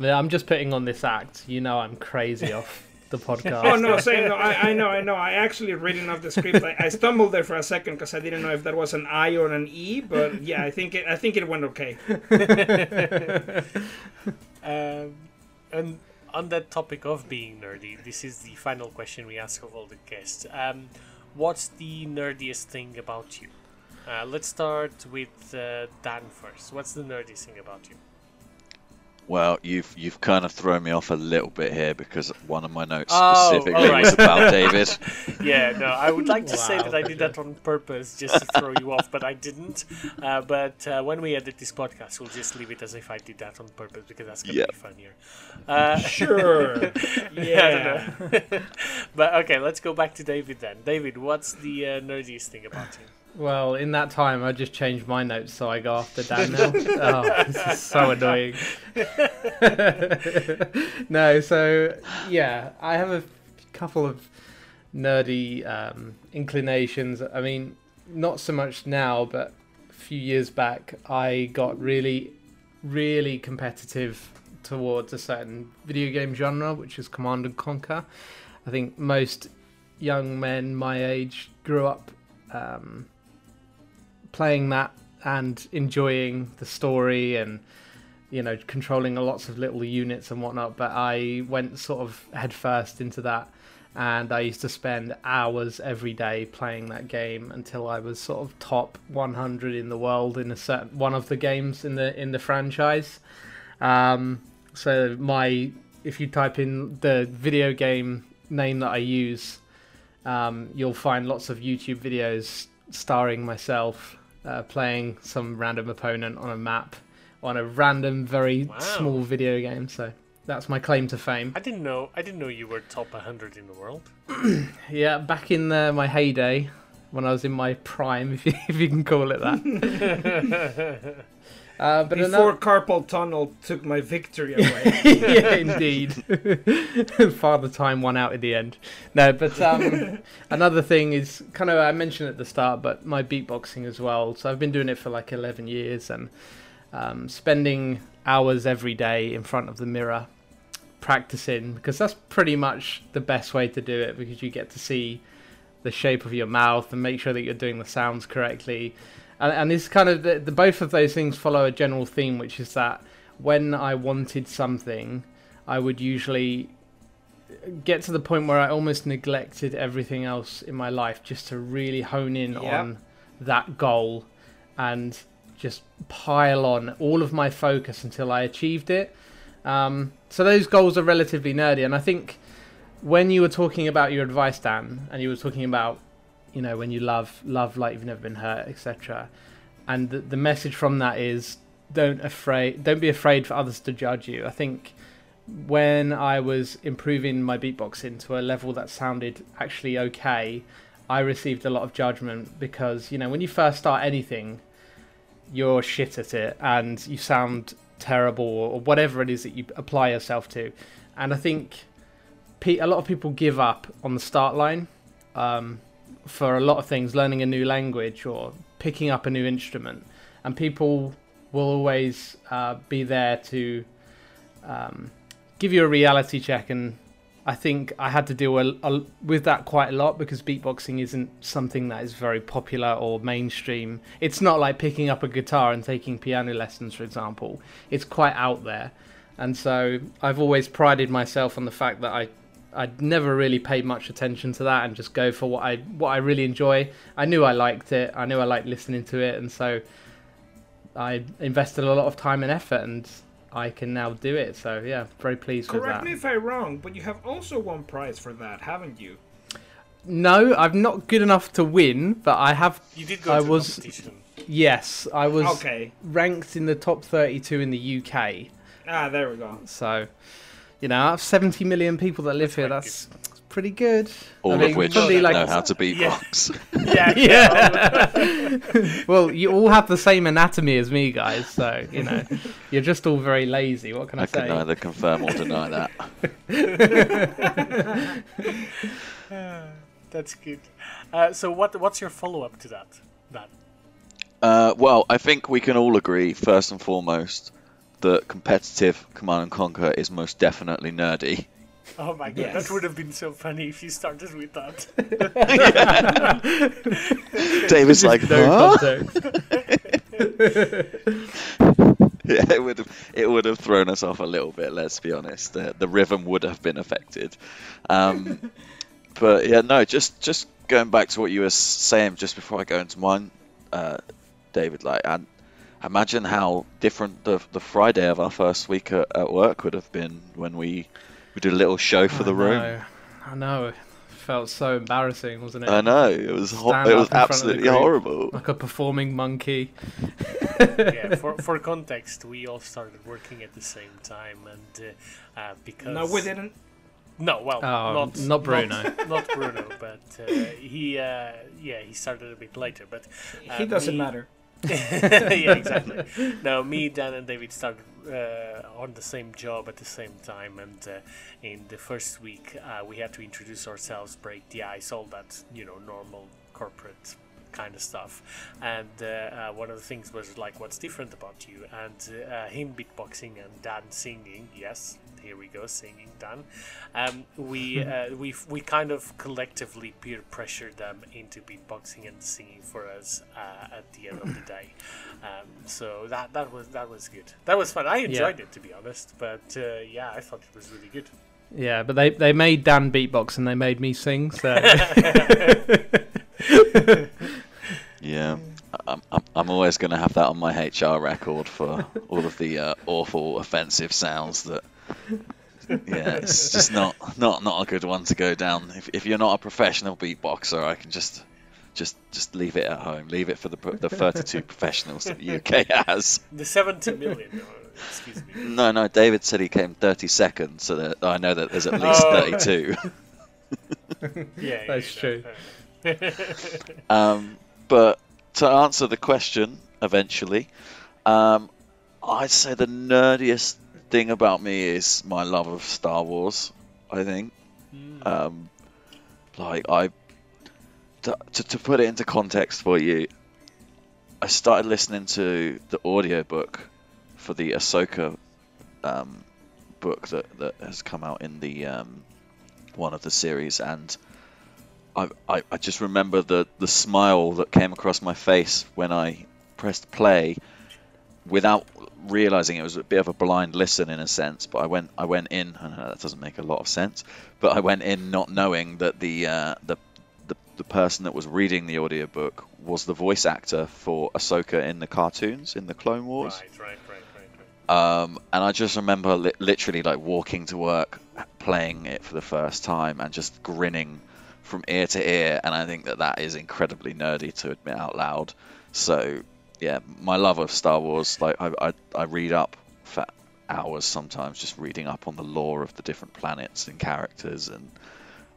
C: Yeah, I'm just putting on this act. You know, I'm crazy off the podcast.
B: Oh no, saying no, I, I know, I know. I actually reading off the script. I, I stumbled there for a second because I didn't know if that was an I or an E. But yeah, I think it. I think it went okay.
A: Um, and on that topic of being nerdy, this is the final question we ask of all the guests. Um, what's the nerdiest thing about you? Uh, let's start with uh, Dan first. What's the nerdiest thing about you?
D: Well, you've you've kind of thrown me off a little bit here because one of my notes
A: Oh,
D: specifically
A: alright.
D: was about David.
A: Yeah, no, I would like to say that I did that on purpose just to throw you off, but I didn't. Uh, but uh, when we edit this podcast, we'll just leave it as if I did that on purpose because that's gonna
D: Yeah.
A: be funnier. Uh,
B: Sure.
A: I
B: Yeah.
A: don't know. but okay, let's go back to David then. David, what's the uh, nerdiest thing about you?
C: Well, in that time, I just changed my notes so I go after Dan now. oh, this is so annoying. no, so yeah, I have a couple of nerdy um, inclinations. I mean, not so much now, but a few years back, I got really, really competitive towards a certain video game genre, which is Command and Conquer. I think most young men my age grew up um, playing that and enjoying the story and you know controlling lots of little units and whatnot but i went sort of headfirst into that. And i used to spend hours every day playing that game until i was sort of top 100 in the world in a certain one of the games in the in the franchise. Um, so my if you type in the video game name that i use um, you'll find lots of youtube videos starring myself uh, playing some random opponent on a map on a random, very
A: Wow.
C: small video game. So that's my claim to fame.
A: I didn't know. I didn't know you were top 100 in the world.
C: Yeah, back in uh, my heyday, when I was in my prime, if you, if you can call it that. Uh, but
B: Before
C: another,
B: carpal tunnel took my victory away.
C: yeah, indeed. Father Time won out in the end. No, but um, another thing is kind of I mentioned at the start, but my beatboxing as well. So I've been doing it for like eleven years and um, spending hours every day in front of the mirror practicing because that's pretty much the best way to do it because you get to see the shape of your mouth and make sure that you're doing the sounds correctly and, and this kind of the, the both of those things follow a general theme which is that when i wanted something i would usually get to the point where i almost neglected everything else in my life just to really hone in
B: Yep.
C: on that goal and just pile on all of my focus until i achieved it um, so those goals are relatively nerdy and i think when you were talking about your advice dan and you were talking about you know when you love love like you've never been hurt etc and the, the message from that is don't afraid don't be afraid for others to judge you. I think when i was improving my beatboxing to a level that sounded actually okay i received a lot of judgment because you know when you first start anything you're shit at it and you sound terrible or whatever it is that you apply yourself to. And i think a lot of people give up on the start line um, for a lot of things, learning a new language or picking up a new instrument, and people will always uh, be there to um, give you a reality check. And I think I had to deal a, a, with that quite a lot because beatboxing isn't something that is very popular or mainstream. It's not like picking up a guitar and taking piano lessons, for example. It's quite out there, and so I've always prided myself on the fact that I I'd never really paid much attention to that and just go for what I what I really enjoy. I knew I liked it. I knew I liked listening to it, and so I invested a lot of time and effort, and I can now do it. So yeah, very pleased with
B: Correct me if I'm wrong, but you have also won prize for that, haven't you?
C: No, I'm not good enough to win, but I have.
A: You did go
C: I
A: to
C: was-
A: competition.
C: Yes, I was
B: Okay.
C: ranked in the top 32 in the UK.
B: Ah, there we go.
C: So, you know, out of 70 million people that live
A: That's
C: here,
A: quite
C: that's pretty good.
D: All
C: I mean,
D: of which
C: probably like
D: know how to beatbox.
A: Yeah,
C: yeah. well, you all have the same anatomy as me, guys. So you know, you're just all very lazy. What can I,
D: I can neither confirm or deny that.
A: That's good. Uh, so what what's your follow up to that? That
D: Uh, well, I think we can all agree, first and foremost, that competitive Command and Conquer is most definitely nerdy.
A: oh my god,
B: Yes.
A: that would have been so funny if you started with that.
D: David's like,
C: no
D: huh?
C: context.
D: Yeah, it would have it would have thrown us off a little bit. Let's be honest. The, the rhythm would have been affected. Um, but yeah, no. Just just going back to what you were saying just before I go into mine, uh, David. Like, and imagine how different the the Friday of our first week at, at work would have been when we we did a little show for the
C: I
D: room.
C: I know. It felt so embarrassing, wasn't it?
D: I know it was ho- it was
C: in front of the
D: absolutely
C: group.
D: horrible.
C: Like a performing monkey.
A: yeah, for, for context, we all started working at the same time, and uh, uh, because
B: No, we didn't.
A: No, well,
C: Oh,
A: not
C: not Bruno.
A: not, not Bruno, but uh, he, uh, yeah, he started a bit later. But uh,
B: He doesn't
A: me-
B: matter.
A: yeah, exactly. No, me, Dan, and David started uh, on the same job at the same time, and uh, in the first week, uh, we had to introduce ourselves, break the ice, all that you know, normal corporate kind of stuff. And uh, uh, one of the things was like, "What's different about you?" And uh, him beatboxing and Dan singing. Yes, here we go, singing Dan. Um, we uh, we we kind of collectively peer pressured them into beatboxing and singing for us uh, at the end of the day. Um, so that that was that was good. That was fun. I enjoyed it to be honest. But uh, yeah, I thought it was really good.
C: Yeah, but they they made Dan beatbox and they made me sing. So
D: Yeah, I'm, I'm, I'm always going to have that on my HR record for all of the uh, awful, offensive sounds that. Yeah, it's just not not not a good one to go down. If, if you're not a professional beatboxer, I can just just just leave it at home. Leave it for the the 32 professionals that the UK has.
A: The 70 million. excuse me.
D: No, no. David said he came 32nd, so that I know that there's at least
A: Oh.
D: 32.
A: Yeah, yeah,
C: That's
A: yeah,
C: true.
A: fair.
D: Um, but to answer the question, eventually, um, I'd say the nerdiest thing about me is my love of Star Wars. I think, um, like I, to, to, to put it into context for you, I started listening to the audiobook for the Ahsoka um, book that, that has come out in the um, one of the series, and I, I, I just remember the, the smile that came across my face when I pressed play without realizing it was a bit of a blind listen in a sense but I went I went in I know that doesn't make a lot of sense but I went in not knowing that the uh, the, the the person that was reading the audiobook was the voice actor for Ahsoka in the cartoons in the Clone Wars
A: Right, right, right, right, right.
D: um, and I just remember li- literally like walking to work, playing it for the first time, and just grinning from ear to ear. And I think that that is incredibly nerdy to admit out loud. So yeah, my love of Star Wars, like I, I, I read up for hours sometimes, just reading up on the lore of the different planets and characters, and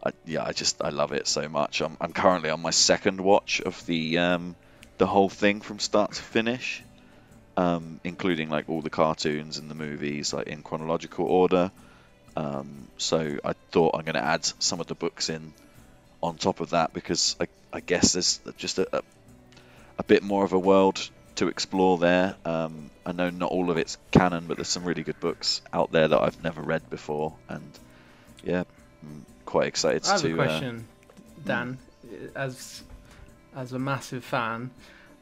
D: I, yeah, I just I love it so much. I'm, I'm currently on my second watch of the um, the whole thing from start to finish um, including like all the cartoons and the movies, like in chronological order. Um, so I thought I'm going to add some of the books in on top of that because I, I guess there's just a, a, a bit more of a world to explore there. Um, I know not all of it's canon, but there's some really good books out there that I've never read before, and yeah, I'm quite excited
C: I have
D: to.
C: a
D: uh,
C: question, Dan. As as a massive fan,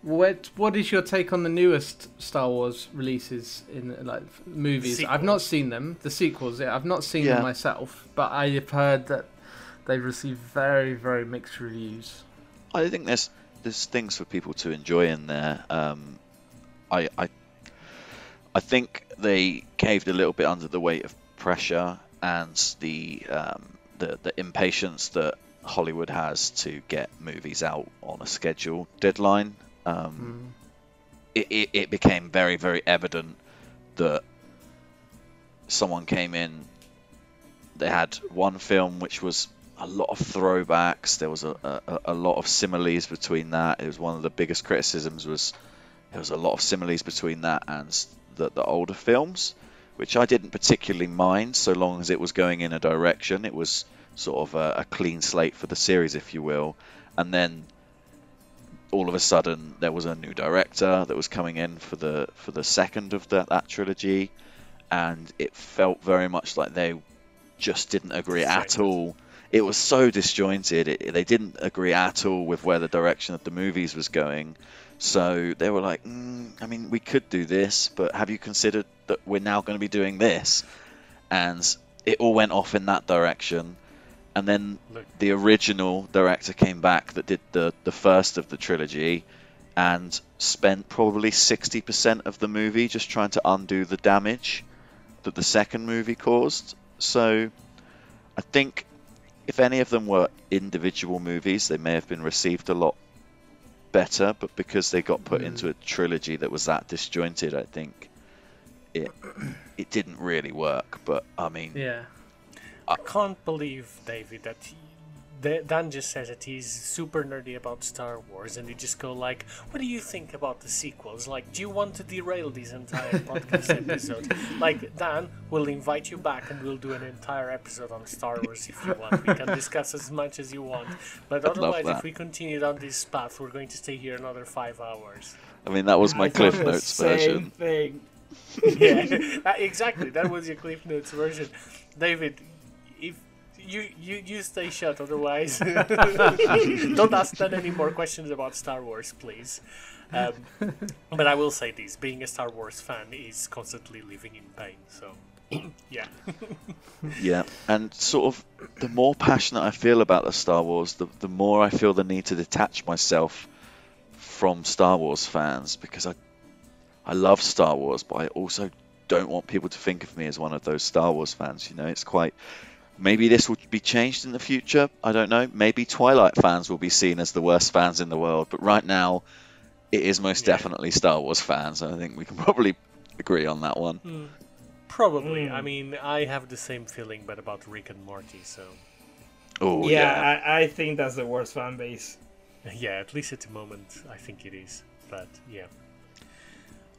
C: what what is your take on the newest Star Wars releases in like movies? I've not seen them. The sequels, yeah, I've not seen
D: Yeah.
C: them myself, but I have heard that they've received very very mixed reviews.
D: I think there's there's things for people to enjoy in there. Um, I I I think they caved a little bit under the weight of pressure and the um, the the impatience that Hollywood has to get movies out on a schedule deadline. Um,
C: Mm.
D: it, it, it became very, very evident that someone came in, they had one film which was a lot of throwbacks. There was a, a, a lot of similes between that. It was one of the biggest criticisms was there was a lot of similes between that and the, the older films, which I didn't particularly mind so long as it was going in a direction. It was sort of a, a clean slate for the series, if you will. And then all of a sudden there was a new director that was coming in for the for the second of the, that trilogy, and it felt very much like they just didn't agree at all. It was so disjointed. It, they didn't agree at all with where the direction of the movies was going. So they were like, mm, I mean, we could do this, but have you considered that we're now going to be doing this? And it all went off in that direction. And then
A: Look.
D: the original director came back that did the, the first of the trilogy and spent probably 60% of the movie just trying to undo the damage that the second movie caused. So I think if any of them were individual movies, they may have been received a lot better, but because they got put
C: Mm.
D: into a trilogy that was that disjointed, I think it it didn't really work. But I mean,
C: Yeah.
A: I can't believe, David, that Dan just says that he's super nerdy about Star Wars, and you just go like, "What do you think about the sequels? Like, do you want to derail this entire podcast episode? Like, Dan, we'll invite you back, and we'll do an entire episode on Star Wars if you want. We can discuss as much as you want. But
D: love
A: otherwise, if we continue down this path, we're going to stay here another five hours.
D: I mean that was my
B: I
D: Cliff Notes
B: same
D: version.
B: Thing.
A: yeah, exactly. That was your Cliff Notes version, David. If you you you stay shut, otherwise, don't ask Dan any more questions about Star Wars, please. Um, but I will say this: being a Star Wars fan is constantly living in pain. So, yeah,
D: Yeah, and sort of the more passionate I feel about the Star Wars, the the more I feel the need to detach myself from Star Wars fans because I I love Star Wars, but I also don't want people to think of me as one of those Star Wars fans. You know, it's quite. Maybe this will be changed in the future. I don't know. Maybe Twilight fans will be seen as the worst fans in the world, but right now, it is most
A: Yeah.
D: definitely Star Wars fans. I think we can probably agree on that one.
A: probably.
B: Mm.
A: I mean, I have the same feeling, but about Rick and Morty. So,
D: Oh
B: yeah,
D: yeah.
B: I, I think that's the worst fan base.
A: yeah, at least at the moment, I think it is. But yeah,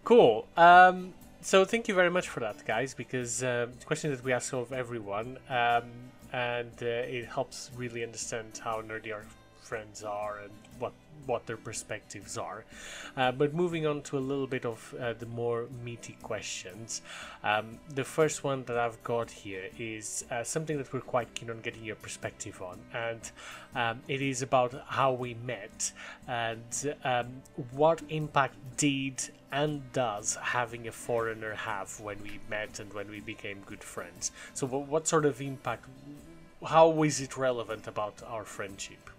A: cool. Um, so thank you very much for that, guys, because it's a question that we ask of everyone, um, and uh, it helps really understand how nerdy our friends are and what what their perspectives are. Uh, but moving on to a little bit of uh, the more meaty questions. Um, the first one that I've got here is uh, something that we're quite keen on getting your perspective on, and um, it is about how we met and um, what impact did and does having a foreigner have when we met and when we became good friends. So, what, what sort of impact? How is it relevant about our friendship?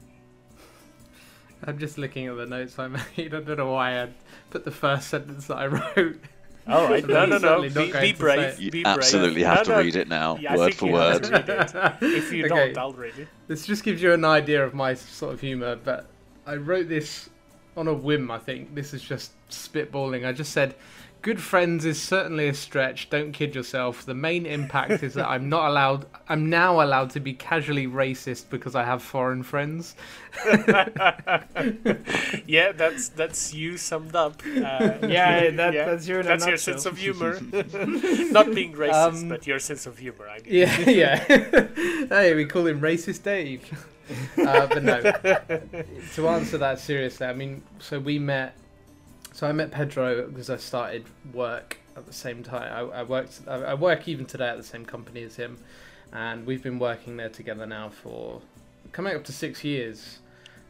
C: I'm just looking at the notes I made. I don't know why I put the first sentence that I wrote.
A: All right, no, no, no.
C: Certainly
A: Be, be brave.
D: You
A: be brave.
D: absolutely have
A: No,
D: to
A: no,
D: read it now,
A: Yeah,
D: word for word.
A: to read it. If you
C: Okay.
A: don't, I'll read it.
C: This just gives you an idea of my sort of humour, but I wrote this on a whim, I think. This is just spitballing. I just said, Good friends is certainly a stretch, don't kid yourself. The main impact is that I'm not allowed, I'm now allowed to be casually racist because I have foreign friends.
A: Yeah, that's that's you summed up. Uh,
B: Yeah, that- that's you in a
A: That's your sense of humor. Not being racist,
C: Um,
A: but your sense of humor. I mean.
C: Yeah, yeah. hey, we call him Racist Dave. Uh, but no, to answer that seriously, I mean, so we met. So I met Pedro because I started work at the same time. I, I worked. I, I work even today at the same company as him, and we've been working there together now for coming up to six years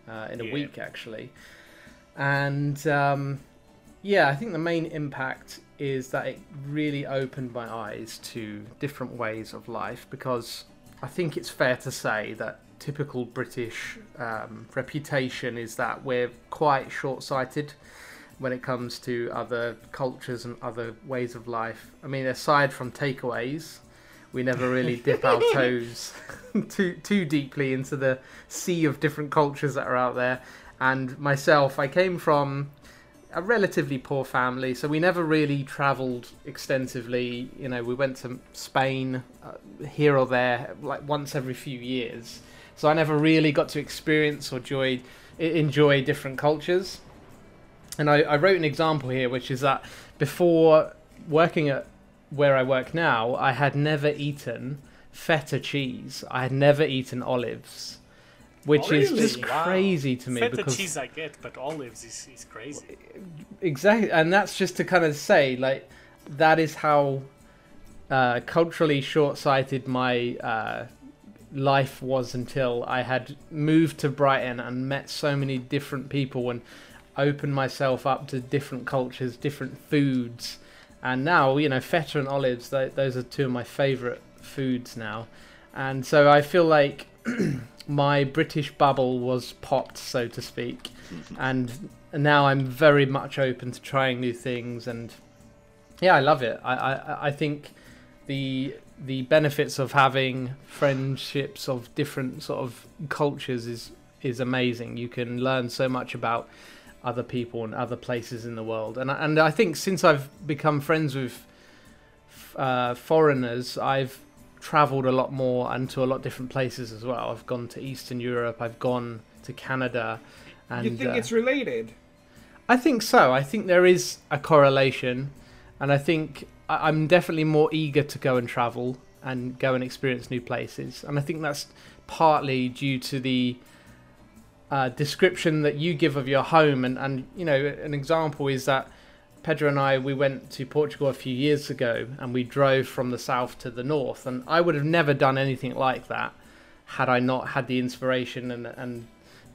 C: uh, in a
A: Yeah.
C: week actually. And um, yeah, I think the main impact is that it really opened my eyes to different ways of life because I think it's fair to say that typical British um, reputation is that we're quite short sighted when it comes to other cultures and other ways of life. I mean, aside from takeaways, we never really dip our toes too too deeply into the sea of different cultures that are out there. And myself, I came from a relatively poor family, so we never really travelled extensively. You know, we went to Spain uh, here or there, like once every few years. so I never really got to experience or enjoy enjoy different cultures. And I, I wrote an example here, which is that before working at where I work now, I had never eaten feta cheese. I had never eaten olives, which
B: Oh,
C: is just
A: Wow.
C: crazy to me
A: Feta
C: because
A: cheese I get, but olives is, is crazy.
C: exactly, and that's just to kind of say like that is how uh, culturally short-sighted my uh, life was until I had moved to Brighton and met so many different people and opened myself up to different cultures, different foods, and now you know feta and olives. Th- those are two of my favourite foods now, and so I feel like my British bubble was popped, so to speak, mm-hmm. and now I'm very much open to trying new things, and yeah, I love it. I I, I think the the benefits of having friendships of different sort of cultures is is amazing. You can learn so much about other people and other places in the world, and I- and I think since I've become friends with uh, foreigners, I've traveled a lot more and to a lot different places as well. I've gone to Eastern Europe. I've gone to Canada. And,
B: you think
C: uh,
B: it's related?
C: I think so. I think there is a correlation, and I think I- I'm definitely more eager to go and travel and go and experience new places. And I think that's partly due to the uh, description that you give of your home. And, and you know, an example is that Pedro and I we went to Portugal a few years ago, and we drove from the south to the north. And I would have never done anything like that had I not had the inspiration and and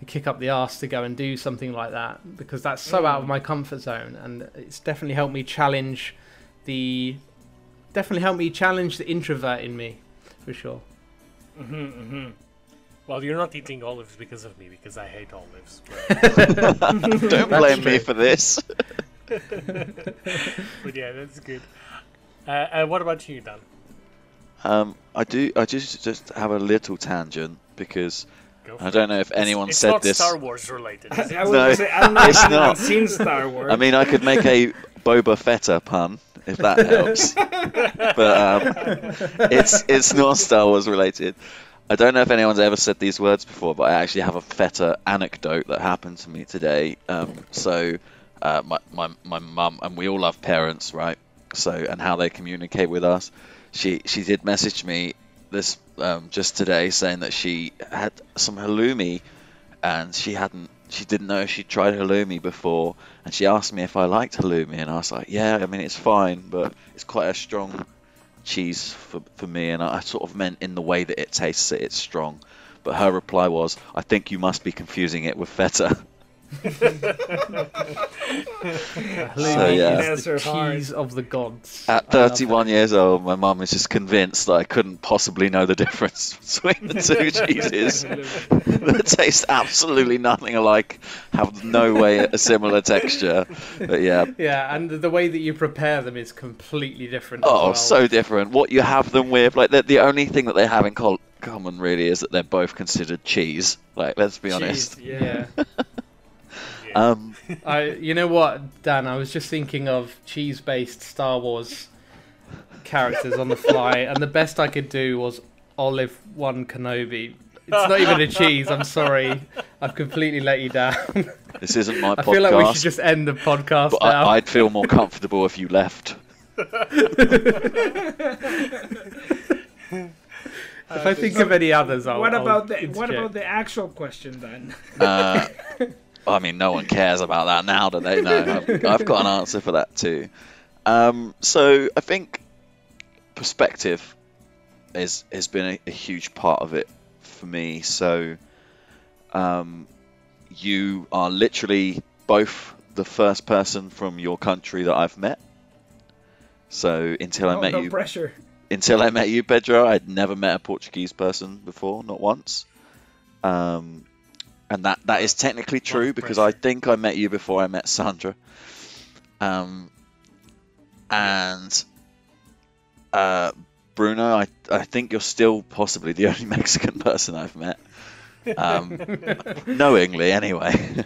C: kick up the arse to go and do something like that because that's so out of my comfort zone and it's definitely helped me challenge the definitely helped me challenge the introvert in me for sure
B: Mm-hmm, mm-hmm.
A: Well, you're not eating olives because of me, because I hate olives. But,
D: Don't blame me for this.
A: but yeah, that's good. Uh, uh, what about you, Dan?
D: Um, I do. I just just have a little tangent because I don't know if anyone
A: it's
D: said
A: not
D: this.
A: Star Wars related, is
B: I
A: it?
B: was
D: No,
B: say, I don't
D: it's
B: you've even
D: not.
B: seen Star Wars.
D: I mean, I could make a Boba Fetta pun if that helps, but um, it's it's not Star Wars related. I don't know if anyone's ever said these words before, but I actually have a Feta anecdote that happened to me today. Um, so, uh, my my my mum and we all love parents, right? So, and how they communicate with us. She she did message me this um, just today saying that she had some halloumi and she hadn't she didn't know she'd tried halloumi before and she asked me if I liked halloumi and I was like yeah I mean it's fine but it's quite a strong cheese for, for me and I, I sort of meant in the way that it tastes it it's strong. But her reply was I think you must be confusing it with feta
C: Halloumi
D: yeah.
C: the
B: Bless her heart.
C: cheese of the gods
D: at 31 years old my mum is just convinced that I couldn't possibly know the difference between the two cheeses that taste absolutely nothing alike have no way a similar texture but yeah
C: yeah and the way that you prepare them is completely different
D: Oh,
C: well.
D: so different. What you have them with, like the, the only thing that they have in common really is that they're both considered cheese. Like, let's be honest.
B: Cheese,
C: yeah
A: Yeah.
D: Um,
C: I, you know what, Dan? I was just thinking of cheese-based Star Wars characters on the fly, and the best I could do was Olive One Kenobi. It's not even a cheese. I'm sorry, I've completely let you down.
D: this isn't my podcast.
C: I
D: podcast,
C: feel like we should just end the podcast
D: but
C: now.
D: I, I'd feel more comfortable if you left.
C: if I think of any others, I'll.
B: what
C: I'll
B: about the what about the actual question then?
D: Uh, I mean, no one cares about that now, do they? No, I've, I've got an answer for that too. Um, so I think perspective is has been a, a huge part of it for me. So um, you are literally both the first person from your country that I've met. So until I
B: Oh,
D: met
B: no
D: you,
B: pressure.
D: until I met you, Pedro, I'd never met a Portuguese person before, not once. Um, and that, that is technically true because I think I met you before I met Sandra. Um, and uh, Bruno, I, I think you're still possibly the only Mexican person I've met. Um, knowingly anyway.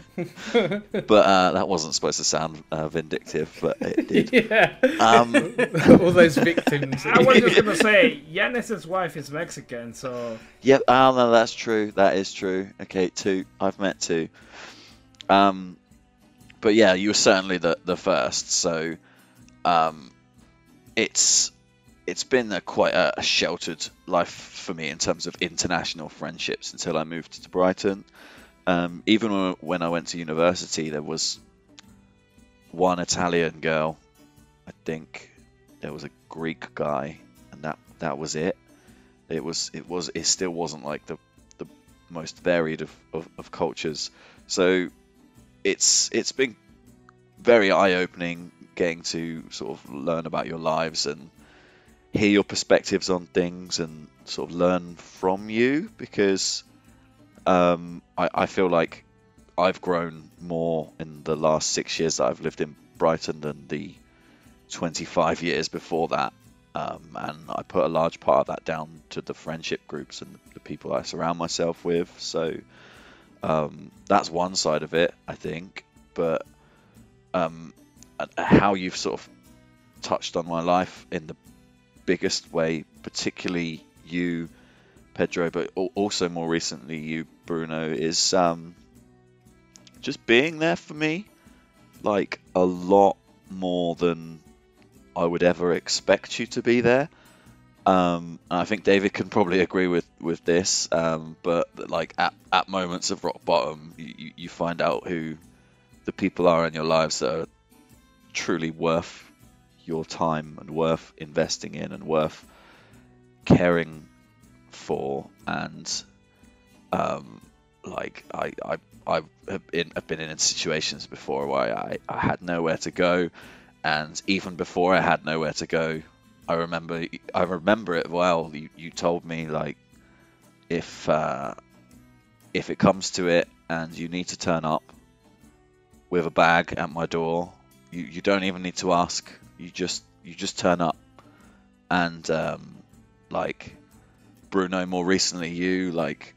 D: but uh, that wasn't supposed to sound uh, vindictive, but it did.
C: yeah.
D: Um,
C: All those victims.
B: I was just gonna say, Yanis's wife is Mexican, so
D: Yep. Oh no, that's true. That is true. Okay, two. I've met two. Um, but yeah, you were certainly the the first. So, um, it's it's been a quite a, sheltered life for me in terms of international friendships until I moved to Brighton. Um, even when, I went to university, there was one Italian girl. I think there was a Greek guy, and that that was it it was it was it still wasn't like the the most varied of, of, of cultures so it's it's been very eye-opening getting to sort of learn about your lives and hear your perspectives on things and sort of learn from you because um, I, I feel like I've grown more in the last six years that I've lived in Brighton than the 25 years before that um, and I put a large part of that down to the friendship groups and the people I surround myself with. So um, that's one side of it, I think. But um, how you've sort of touched on my life in the biggest way, particularly you, Pedro, but also more recently you, Bruno, is um, just being there for me, like a lot more than I would ever expect you to be there. Um, I think David can probably agree with with this. Um, but like at, at moments of rock bottom, you, you find out who the people are in your lives that are truly worth your time and worth investing in and worth caring for. And um, like I, I I have been, I've been in situations before where I, I had nowhere to go and even before I had nowhere to go, I remember I remember it well. You, you told me like if uh, if it comes to it and you need to turn up with a bag at my door, you, you don't even need to ask. You just you just turn up, and um, like Bruno, more recently you like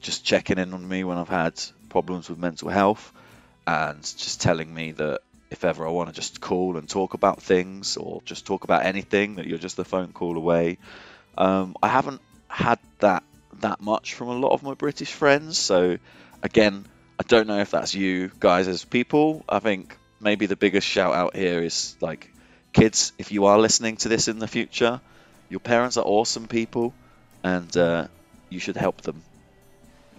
D: just checking in on me when I've had problems with mental health, and just telling me that if ever I want to just call and talk about things or just talk about anything, that you're just a phone call away. Um, I haven't had that that much from a lot of my British friends. So again, I don't know if that's you guys as people. I think maybe the biggest shout out here is like kids. If you are listening to this in the future, your parents are awesome people, and uh, you should help them.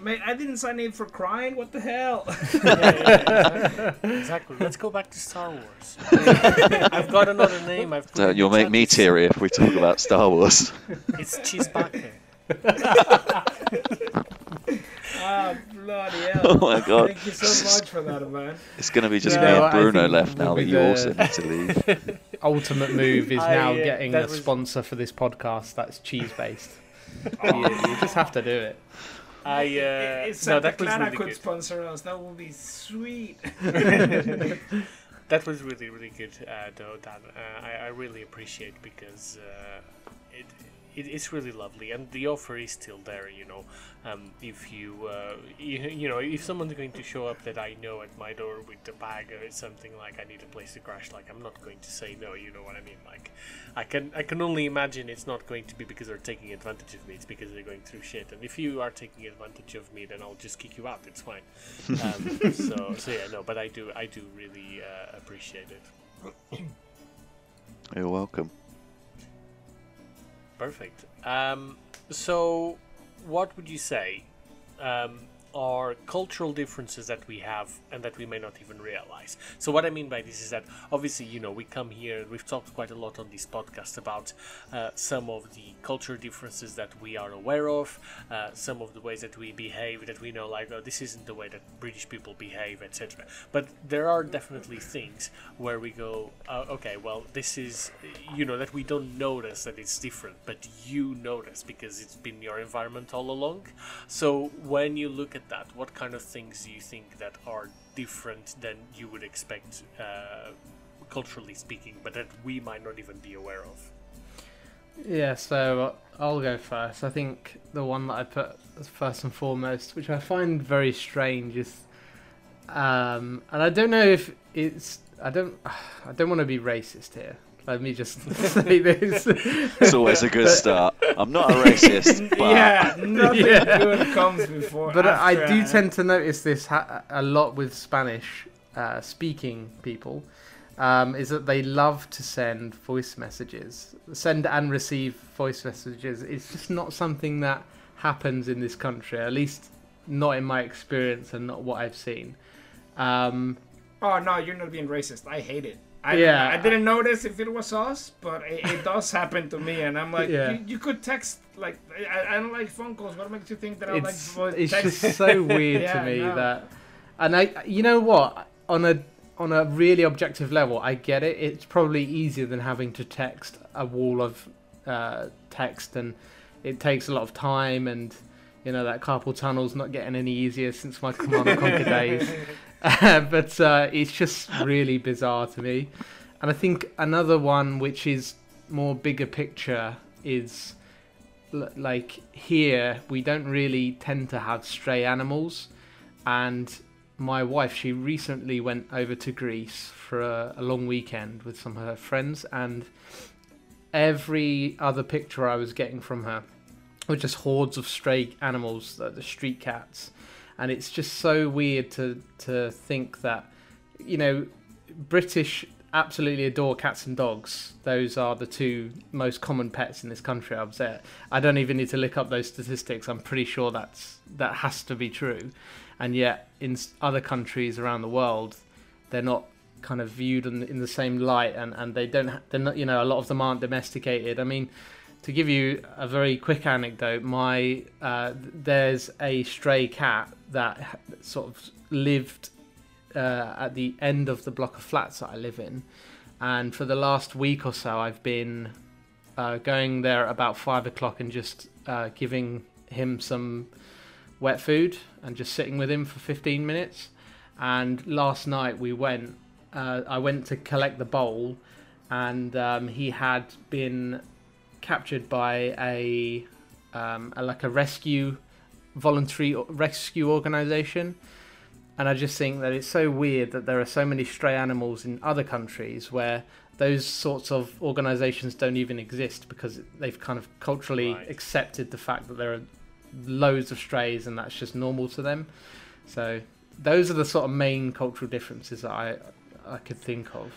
B: Mate, I didn't sign in for crying. What the hell?
A: exactly. Let's go back to Star Wars. I've got another name. I've put
D: Uh, you'll make me
A: It's-
D: teary if we talk about Star Wars.
A: It's Cheesebacker.
B: ah, bloody hell.
D: oh my god,
B: Thank you so much for that, man.
D: it's gonna be just
C: You
D: me
C: know
D: and Bruno left now that you
C: the-
D: also need to leave.
C: Ultimate move is
A: I,
C: now
A: uh,
C: getting a
A: was-
C: sponsor for this podcast that's cheese based. you, you just have to do it.
A: I uh,
B: if
A: no,
B: Santa
A: that was
B: Clara
A: really
B: could
A: good.
B: sponsor us, that would be sweet.
A: That was really really good, uh, though. Dan, uh, I, I really appreciate because uh, it, it it's really lovely, and the offer is still there. You know, um, if you, uh, you you know if someone's going to show up that I know at my door with a bag or something like I need a place to crash, like I'm not going to say no. You know what I mean? Like I can I can only imagine it's not going to be because they're taking advantage of me. It's because they're going through shit. And if you are taking advantage of me, then I'll just kick you out. It's fine. Um, so so yeah, no, but I do I do really uh, appreciate it.
D: You're welcome.
A: Perfect. Um, so, what would you say um, are cultural differences that we have and that we may not even realize? So, what I mean by this is that obviously, you know, we come here we've talked quite a lot on this podcast about uh, some of the cultural differences that we are aware of, uh, some of the ways that we behave that we know, like, oh, this isn't the way that British people behave, etc. But there are definitely things where we go, uh, okay, well, this is, you know, that we don't notice that it's different, but you notice because it's been your environment all along. So when you look at that, what kind of things do you think that are different than you would expect, uh, culturally speaking, but that we might not even be aware of?
C: Yeah, so I'll go first. I think the one that I put first and foremost, which I find very strange, is, um, and I don't know if it's, I don't, I don't want to be racist here. Let me just say this.
D: It's always a good start. I'm not a racist, but
B: yeah, nothing
C: Yeah.
B: good comes before.
C: but I do
B: uh,
C: tend to notice this ha- a lot with Spanish uh, speaking people. Um, is that they love to send voice messages, send and receive voice messages. It's just not something that happens in this country, at least not in my experience and not what I've seen. Um,
B: Oh no, you're not being racist. I hate it. I,
C: Yeah.
B: I didn't notice if it was us, but it, it does happen to me, and I'm like,
C: Yeah.
B: you, you could text like I, I don't like phone calls. What makes you think that I like
C: it's
B: voice
C: it's
B: text?
C: just so weird
B: Yeah,
C: to me
B: no.
C: that, and I, you know what, on a on a really objective level, I get it. It's probably easier than having to text a wall of uh, text, and it takes a lot of time, and you know that carpal tunnel's not getting any easier since my Command and Conquer days. but uh, it's just really bizarre to me. And I think another one which is more bigger picture is like here we don't really tend to have stray animals. And my wife she recently went over to greece for a, a long weekend with some of her friends. And every other picture i was getting from her were just hordes of stray animals the, the street cats and it's just so weird to to think that you know british absolutely adore cats and dogs. Those are the two most common pets in this country. I say. I don't even need to look up those statistics. I'm pretty sure that's that has to be true. And yet, in other countries around the world, they're not kind of viewed in, in the same light, and, and they don't. They're not. You know, a lot of them aren't domesticated. I mean. To give you a very quick anecdote, my uh, there's a stray cat that sort of lived uh, at the end of the block of flats that I live in, and for the last week or so, I've been uh, going there at about five o'clock and just uh, giving him some wet food and just sitting with him for 15 minutes. And last night we went, uh, I went to collect the bowl, and um, he had been captured by a, um, a like a rescue voluntary rescue organization and I just think that it's so weird that there are so many stray animals in other countries where those sorts of organizations don't even exist because they've kind of culturally
A: Right.
C: accepted the fact that there are loads of strays and that's just normal to them. So those are the sort of main cultural differences that I I could think of.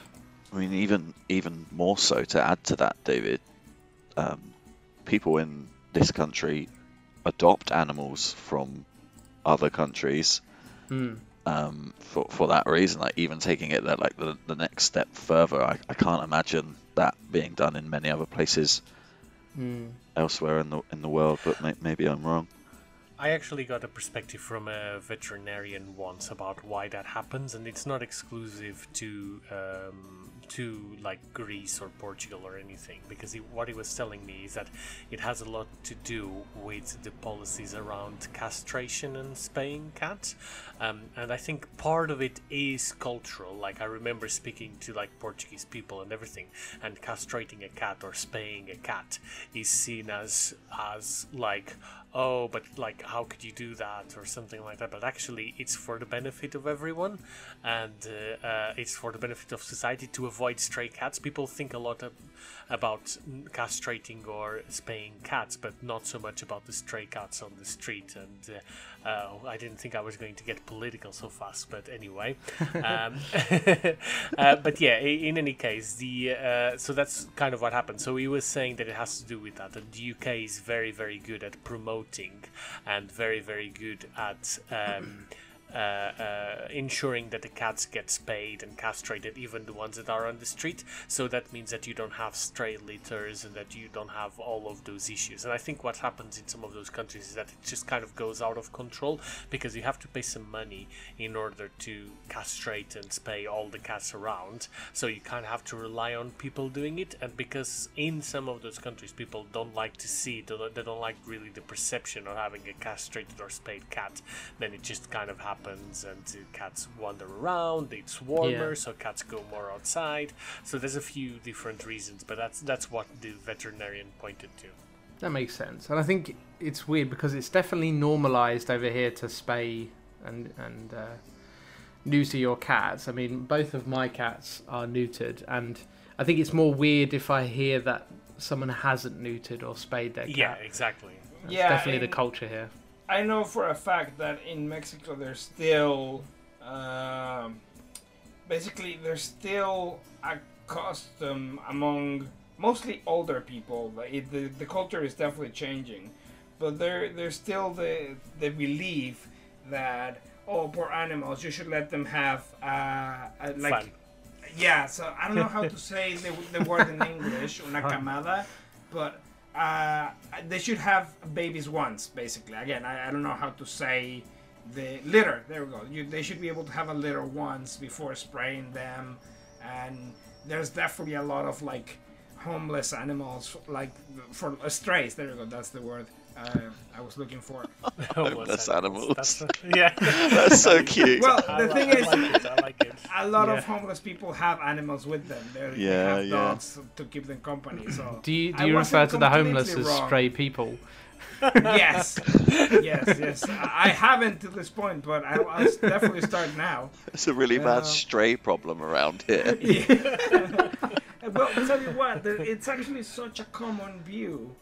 D: I mean, even even more so to add to that, David, um, people in this country adopt animals from other countries
C: Hmm.
D: um, for for that reason. Like even taking it that like the, the next step further, I, I can't imagine that being done in many other places
C: Hmm.
D: elsewhere in the in the world. But may, maybe I'm wrong.
A: I actually got a perspective from a veterinarian once about why that happens, and it's not exclusive to um, to like Greece or Portugal or anything. Because he, what he was telling me is that it has a lot to do with the policies around castration and spaying cats, um, and I think part of it is cultural. Like I remember speaking to like Portuguese people and everything, and castrating a cat or spaying a cat is seen as as like oh but like how could you do that or something like that but actually it's for the benefit of everyone and uh, uh, it's for the benefit of society to avoid stray cats. People think a lot of, about castrating or spaying cats but not so much about the stray cats on the street. And uh, uh, i didn't think i was going to get political so fast but anyway. Um, uh, but yeah in any case the uh, so that's kind of what happened. So he was saying that it has to do with that and the uk is very very good at promoting and very very good at um, Uh, uh, ensuring that the cats get spayed and castrated, even the ones that are on the street. So that means that you don't have stray litters and that you don't have all of those issues. And I think what happens in some of those countries is that it just kind of goes out of control because you have to pay some money in order to castrate and spay all the cats around. So you kind of have to rely on people doing it. And because in some of those countries, people don't like to see, they don't like really the perception of having a castrated or spayed cat, then it just kind of happens happens and cats wander around. It's warmer,
C: Yeah.
A: so cats go more outside. So there's a few different reasons, but that's that's what the veterinarian pointed to.
C: That makes sense, and I think it's weird because it's definitely normalised over here to spay and and uh, neuter your cats. I mean, both of my cats are neutered, and I think it's more weird if I hear that someone hasn't neutered or spayed their cat.
A: Yeah, exactly.
C: That's
B: Yeah,
C: definitely the culture here.
B: I know for a fact that in Mexico there's still, um, basically there's still a custom among mostly older people. It, the the culture is definitely changing, but there there's still the the belief that oh poor animals you should let them have uh, a, like
A: Fun.
B: yeah, so I don't know how to say the, the word in English, una camada, but uh, they should have babies once, basically. Again, I, I don't know how to say the litter. There we go. You, they should be able to have a litter once before spraying them, and there's definitely a lot of like homeless animals, like for uh, strays. There we go. That's the word uh, I was looking for.
D: Homeless animals.
A: That's yeah.
D: That's so cute.
B: Well, the
A: li-
B: thing
A: I
B: is,
A: like it. I like it.
B: a lot of homeless people have animals with them. They're, they
D: Yeah,
B: have
D: yeah.
B: dogs to keep them company. So
C: Do you do you refer to the homeless
B: completely
C: as stray people?
B: yes, yes, yes. I I haven't to this point, but I, I'll definitely start now.
D: It's a really
B: Yeah.
D: bad stray problem around here.
B: well, tell you what, it's actually such a common view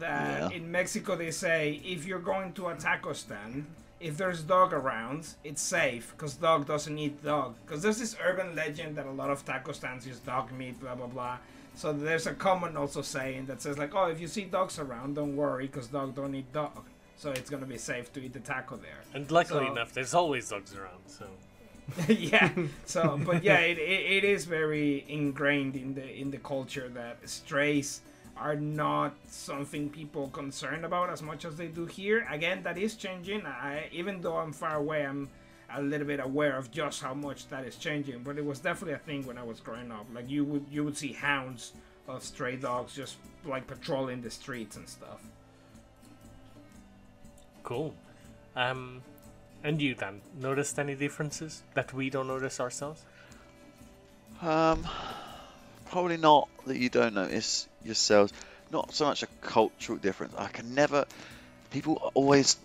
B: that
D: Yeah.
B: in Mexico they say if you're going to a taco stand, if there's dog around, it's safe because dog doesn't eat dog. Because there's this urban legend that a lot of taco stands use dog meat, blah blah blah. So there's a common also saying that says like, oh, if you see dogs around, don't worry because dog don't eat dog. So it's gonna be safe to eat the taco there.
A: And luckily
B: So-
A: enough, there's always dogs around. So
B: yeah. So, but yeah, it, it, it is very ingrained in the in the culture that strays are not something people concerned about as much as they do here. Again, that is changing. I even though I'm far away, I'm a little bit aware of just how much that is changing. But it was definitely a thing when I was growing up. Like you would you would see hounds of stray dogs just like patrolling the streets and stuff.
A: cool. Um, and you Dan, noticed any differences that we don't notice ourselves?
D: Um, probably not that you don't notice yourselves. Not so much a cultural difference. I can never. People always,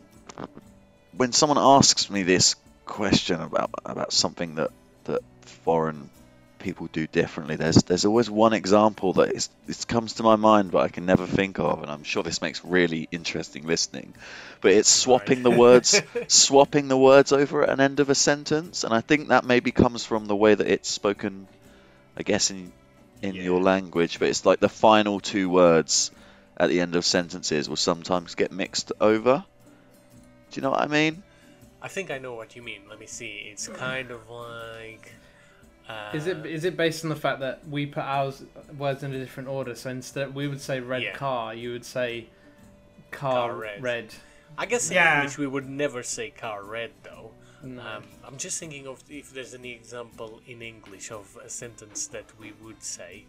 D: when someone asks me this question about about something that that foreign people do differently, there's there's always one example that is it comes to my mind, but I can never think of, and I'm sure this makes really interesting listening. But it's swapping the words, swapping the words over at an end of a sentence, and I think that maybe comes from the way that it's spoken I guess in in
A: Yeah.
D: your language, but it's like the final two words at the end of sentences will sometimes get mixed over. Do you know what I mean?
A: I think I know what you mean. Let me see. It's kind of like. Uh,
C: Is it is it based on the fact that we put our words in a different order? So instead, we would say red
A: Yeah.
C: car, you would say car,
A: Car red.
C: red.
A: I guess in
B: Yeah.
A: English we would never say car red though.
C: No.
A: Um, I'm just thinking of if there's any example in English of a sentence that we would say.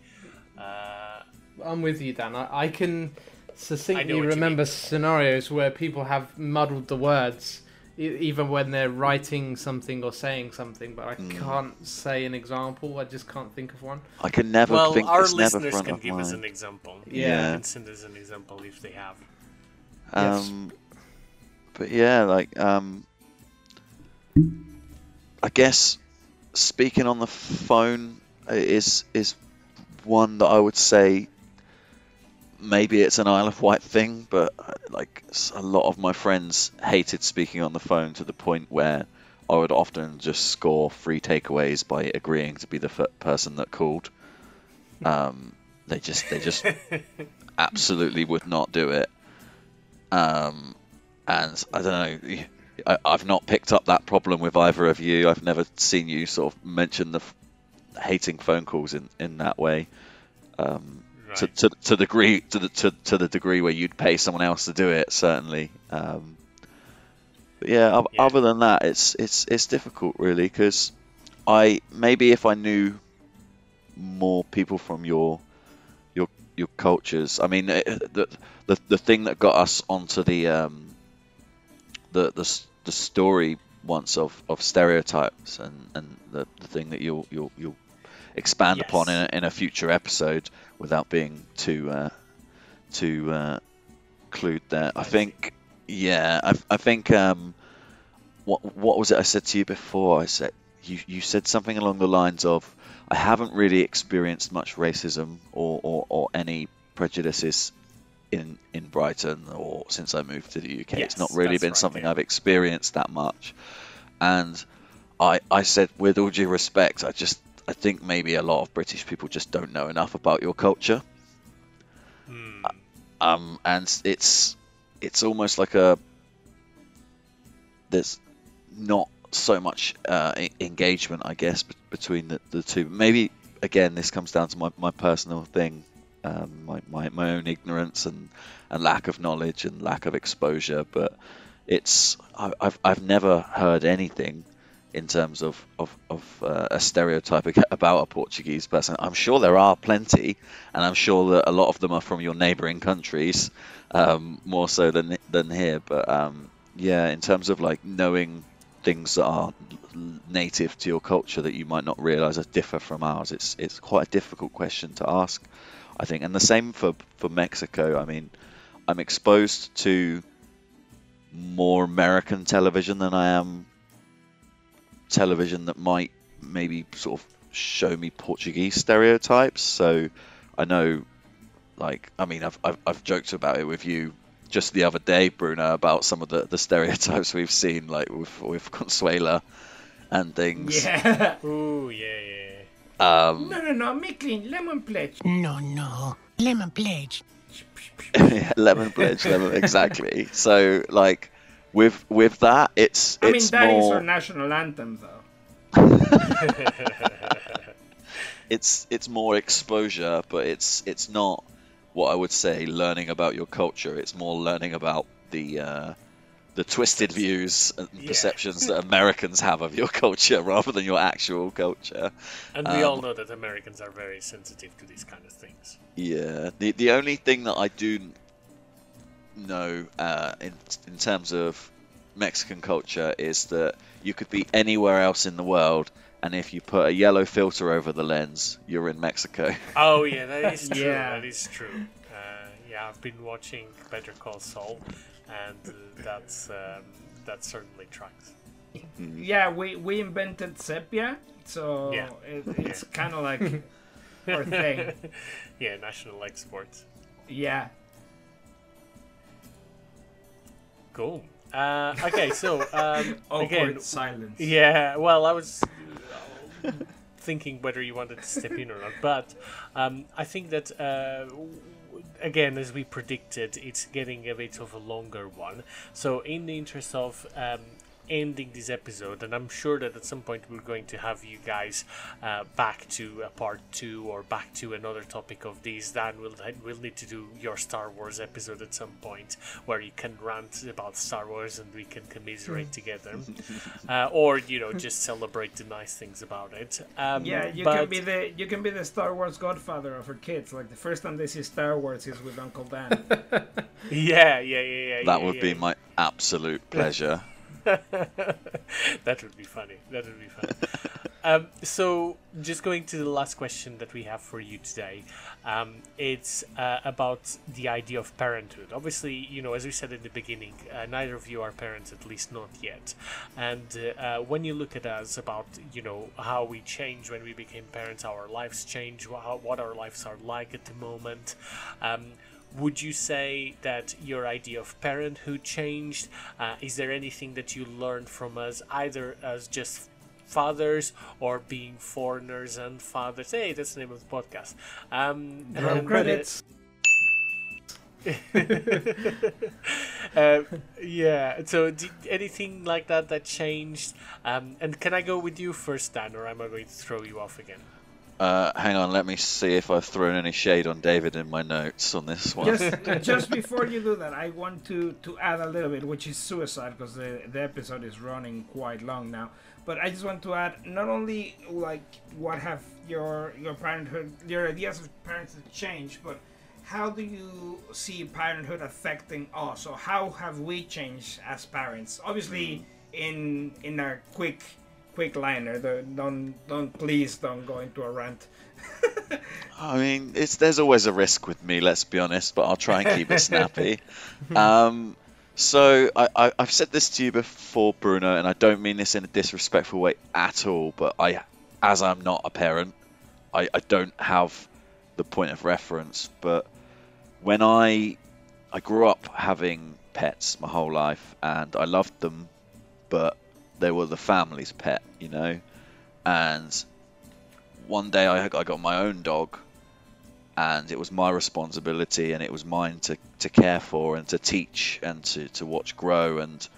A: Uh,
C: I'm with you, Dan. I, I can succinctly
A: what
C: remember scenarios where people have muddled the words, e- even when they're writing something or saying something. But I
A: Hmm.
C: can't say an example. I just can't think of one.
D: I can never
A: well,
D: think
A: our
D: it's never
A: listeners can
D: of
A: give us an example.
C: Yeah.
A: and send us an example if they have.
C: Yes.
D: Um, but yeah, like um, I guess speaking on the phone is is one that I would say maybe it's an Isle of Wight thing, but like a lot of my friends hated speaking on the phone to the point where I would often just score free takeaways by agreeing to be the f- person that called. Um, they just they just absolutely would not do it. Um, and I don't know. I, I've not picked up that problem with either of you. I've never seen you sort of mention the f- hating phone calls in, in that way. Um, to,
A: Right.
D: to, to the degree to the to, to the degree where you'd pay someone else to do it, certainly. Um, but yeah,
A: Yeah.
D: other than that, it's it's it's difficult really because I maybe if I knew more people from your your your cultures. I mean, eh, the the the thing that got us onto the um the the the story once of, of stereotypes and, and the, the thing that you'll you'll you'll expand
A: Yes.
D: upon in a, in a future episode without being too uh, too uh, clued there. I think yeah, I, I think um, what what was it I said to you before? I said you you said something along the lines of I haven't really experienced much racism or, or, or any prejudices in in Brighton or since I moved to the UK.
A: Yes,
D: it's not really been
A: right,
D: something
A: yeah.
D: I've experienced that much. And I I said with all due respect, I just I think maybe a lot of British people just don't know enough about your culture.
A: Hmm.
D: Um, and it's it's almost like a there's not so much uh, engagement, I guess, between the, the two. Maybe again, this comes down to my, my personal thing, um, my, my my own ignorance and, and lack of knowledge and lack of exposure. But it's I, I've I've never heard anything in terms of of, of uh, a stereotype about a Portuguese person. I'm sure there are plenty, and I'm sure that a lot of them are from your neighbouring countries, um, more so than than here. But um, yeah, in terms of like knowing things that are native to your culture that you might not realise differ from ours, it's it's quite a difficult question to ask, I think. And the same for for Mexico. I mean, I'm exposed to more American television than I am television that might maybe sort of show me Portuguese stereotypes. So I know, like, I mean, I've, I've, I've joked about it with you just the other day, Bruno, about some of the, the stereotypes we've seen, like with, with Consuela and things.
B: Yeah.
A: Ooh, yeah, yeah. Yeah.
D: Um,
B: No, no, no. Micklin, lemon pledge.
E: No, no. Lemon pledge.
D: yeah, lemon pledge, lemon, exactly. So, like, with with that, it's
B: I mean,
D: it's
B: that is
D: more.
B: our national anthem, though.
D: it's it's more exposure, but it's it's not what I would say learning about your culture. It's more learning about the uh, the twisted views and
A: Yeah.
D: perceptions that Americans have of your culture rather than your actual culture.
A: And we all
D: Um,
A: know that Americans are very sensitive to these kind of things.
D: Yeah. The the only thing that I do know uh, in in terms of Mexican culture is that you could be anywhere else in the world, and if you put a yellow filter over the lens, you're in Mexico.
A: Oh yeah, that is true.
B: Yeah.
A: That is true. Uh, yeah, I've been watching Better Call Saul, and uh, that's um, that certainly tracks.
B: Yeah, we, we invented sepia, so
A: Yeah.
B: it, it's kind of like our thing.
A: yeah, national exports.
B: Yeah.
A: Cool. Uh, okay, so um, again,
B: silence.
A: Yeah, well, I was thinking whether you wanted to step in or not, but um, I think that uh, again, as we predicted, it's getting a bit of a longer one. So, in the interest of um, ending this episode, and I'm sure that at some point we're going to have you guys uh, back to a part two or back to another topic of these. Dan will we'll need to do your Star Wars episode at some point where you can rant about Star Wars and we can commiserate together, uh, or you know just celebrate the nice things about it. Um,
B: Yeah, you
A: but-
B: can be the you can be the Star Wars godfather of our kids. Like the first time they see Star Wars is with Uncle Dan.
A: yeah, yeah, yeah, yeah.
D: that
A: yeah,
D: would be my absolute pleasure.
A: that would be funny. That would be funny. um, so, just going to the last question that we have for you today, um, it's uh, about the idea of parenthood. Obviously, you know, as we said in the beginning, uh, neither of you are parents, at least not yet. And uh, uh, when you look at us about, you know, how we change when we became parents, how our lives change, how, what our lives are like at the moment. Um, would you say that your idea of parenthood changed? Uh, is there anything that you learned from us, either as just fathers or being foreigners and fathers? Hey, that's the name of the podcast. Um, and, uh,
B: credits.
A: uh, yeah. So, anything like that that changed? Um, and can I go with you first, Dan, or am I going to throw you off again?
D: Uh, hang on, let me see if I've thrown any shade on David in my notes on this one.
B: just just before you do that, I want to to add a little bit, which is suicide, because the the episode is running quite long now. But I just want to add not only like what have your your parenthood, your ideas of parenthood changed, but how do you see parenthood affecting us, or how have we changed as parents? Obviously, in in a quick quick liner. Don't don't please don't go into a rant.
D: I mean, it's there's always a risk with me. Let's be honest, but I'll try and keep it snappy. um, so I, I I've said this to you before, Bruno, and I don't mean this in a disrespectful way at all. But I, as I'm not a parent, I, I don't have the point of reference. But when I I grew up having pets my whole life, and I loved them, but they were the family's pet, you know. And one day I, I got my own dog, and it was my responsibility, and it was mine to, to care for and to teach and to, to watch grow, and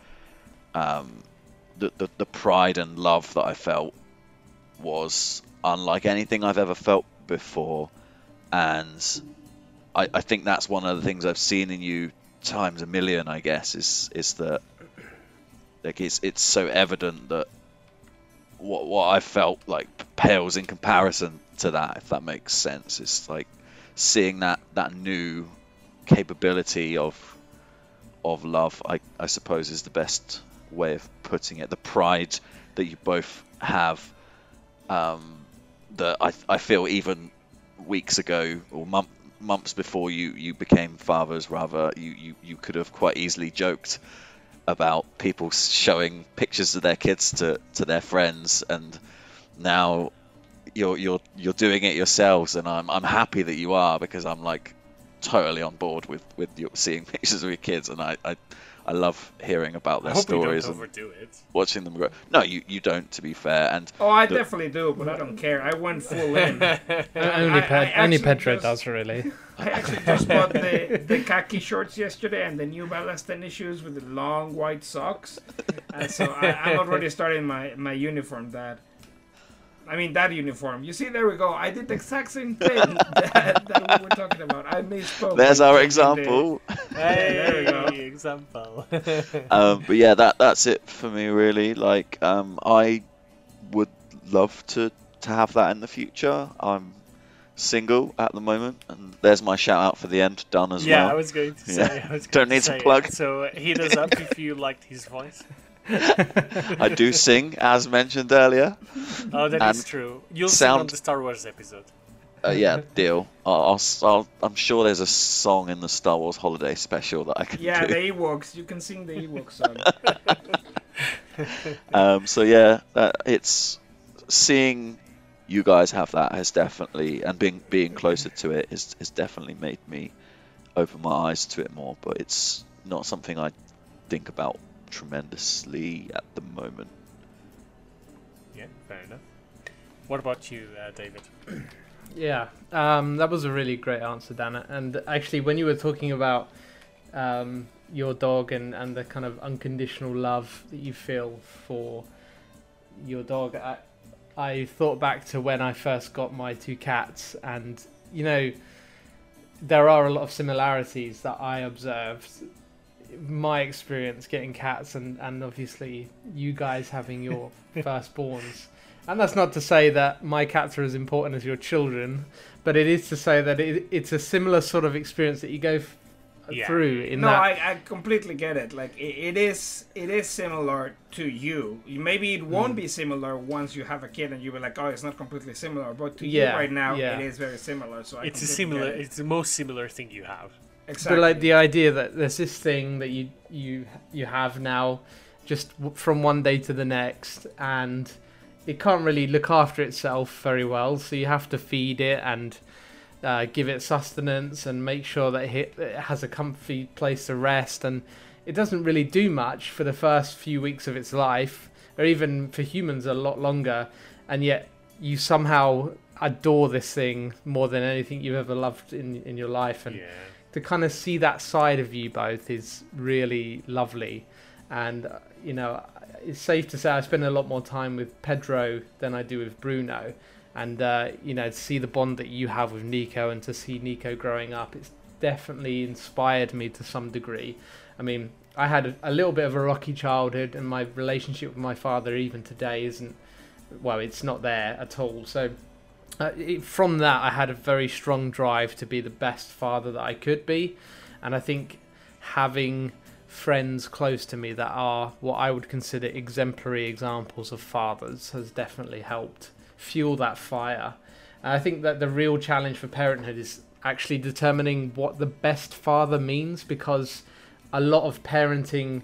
D: um, the, the the pride and love that I felt was unlike anything I've ever felt before, and I, I think that's one of the things I've seen in you times a million. I guess is is that like it's it's so evident that what what I felt like pales in comparison to that. If that makes sense, it's like seeing that that new capability of of love. I I suppose is the best way of putting it. The pride that you both have. Um, that I I feel even weeks ago or month, months before you, you became fathers, rather, you, you, you could have quite easily joked about people showing pictures of their kids to, to their friends, and now you're you're you're doing it yourselves, and I'm I'm happy that you are because I'm like totally on board with with your, seeing pictures of your kids, and I, I I love hearing about their
A: I hope we
D: stories
A: don't
D: and
A: it.
D: watching them grow. No, you, you don't, to be fair. And
B: Oh, I
D: the-
B: definitely do, but I don't care. I went full in.
C: only
B: I-
C: Ped-
B: I
C: only
B: actually
C: Pedro
B: just-
C: does really.
B: I actually just bought the, the khaki shorts yesterday and the New Balance tennis shoes with the long white socks. And so I, I'm already starting my, my uniform, Dad. I mean, that uniform. You see, there we go. I did the exact same thing that, that we were talking about. I misspoke.
D: there's our
B: changed
D: example.
B: there we go.
A: Example.
D: um, but yeah, that that's it for me really. Like, um, I would love to to have that in the future. I'm single at the moment, and there's my shout out for the end done as well.
A: yeah, I was going to say.
D: Yeah.
A: I was
D: Don't
A: going
D: need to
A: say,
D: plug.
A: So hit us up if you liked his voice.
D: I do sing, as mentioned earlier.
A: Oh, that is
D: And
A: true. You'll sing on
D: sound-
A: the Star Wars episode.
D: Uh, yeah, deal. I'll, I'll, I'm sure there's a song in the Star Wars Holiday Special that I can
B: Yeah,
D: do.
B: the Ewoks. You can sing the Ewok song.
D: Um, so yeah, uh, it's seeing you guys have that has definitely, and being being closer to it has, has definitely made me open my eyes to it more. But it's not something I think about tremendously at the moment.
A: Yeah, fair enough. What about you, uh, David?
C: Yeah, um, that was a really great answer, Dana. And actually, when you were talking about um, your dog and, and the kind of unconditional love that you feel for your dog, I, I thought back to when I first got my two cats, and you know, there are a lot of similarities that I observed. My experience getting cats, and, and obviously you guys having your firstborns. And that's not to say that my cats are as important as your children, but it is to say that it, it's a similar sort of experience that you go f-
A: Yeah.
C: through in
B: no,
C: that.
B: I, I completely get it. Like it, it is it is similar to you. You- Maybe it
C: Mm.
B: won't be similar once you have a kid and you be like, oh, it's not completely similar. But to
C: Yeah,
B: you right now,
C: yeah.
B: it is very similar. So I
A: It's a similar.
B: it.
A: It's the most similar thing you have.
B: Exactly.
C: But like the idea that there's this thing that you you you have now, just from one day to the next, and it can't really look after itself very well. So you have to feed it and uh, give it sustenance and make sure that it, has a comfy place to rest. And it doesn't really do much for the first few weeks of its life, or even for humans a lot longer. And yet you somehow adore this thing more than anything you've ever loved in in your life. And
A: Yeah.
C: To kind of see that side of you both is really lovely. And uh, you know it's safe to say i spend a lot more time with pedro than i do with bruno. And uh, you know to see the bond that you have with nico and to see nico growing up it's definitely inspired me to some degree. I mean i had a, a little bit of a rocky childhood and my relationship with my father even today isn't well it's not there at all. So uh, from that, I had a very strong drive to be the best father that I could be, and I think having friends close to me that are what I would consider exemplary examples of fathers has definitely helped fuel that fire. And I think that the real challenge for parenthood is actually determining what the best father means because a lot of parenting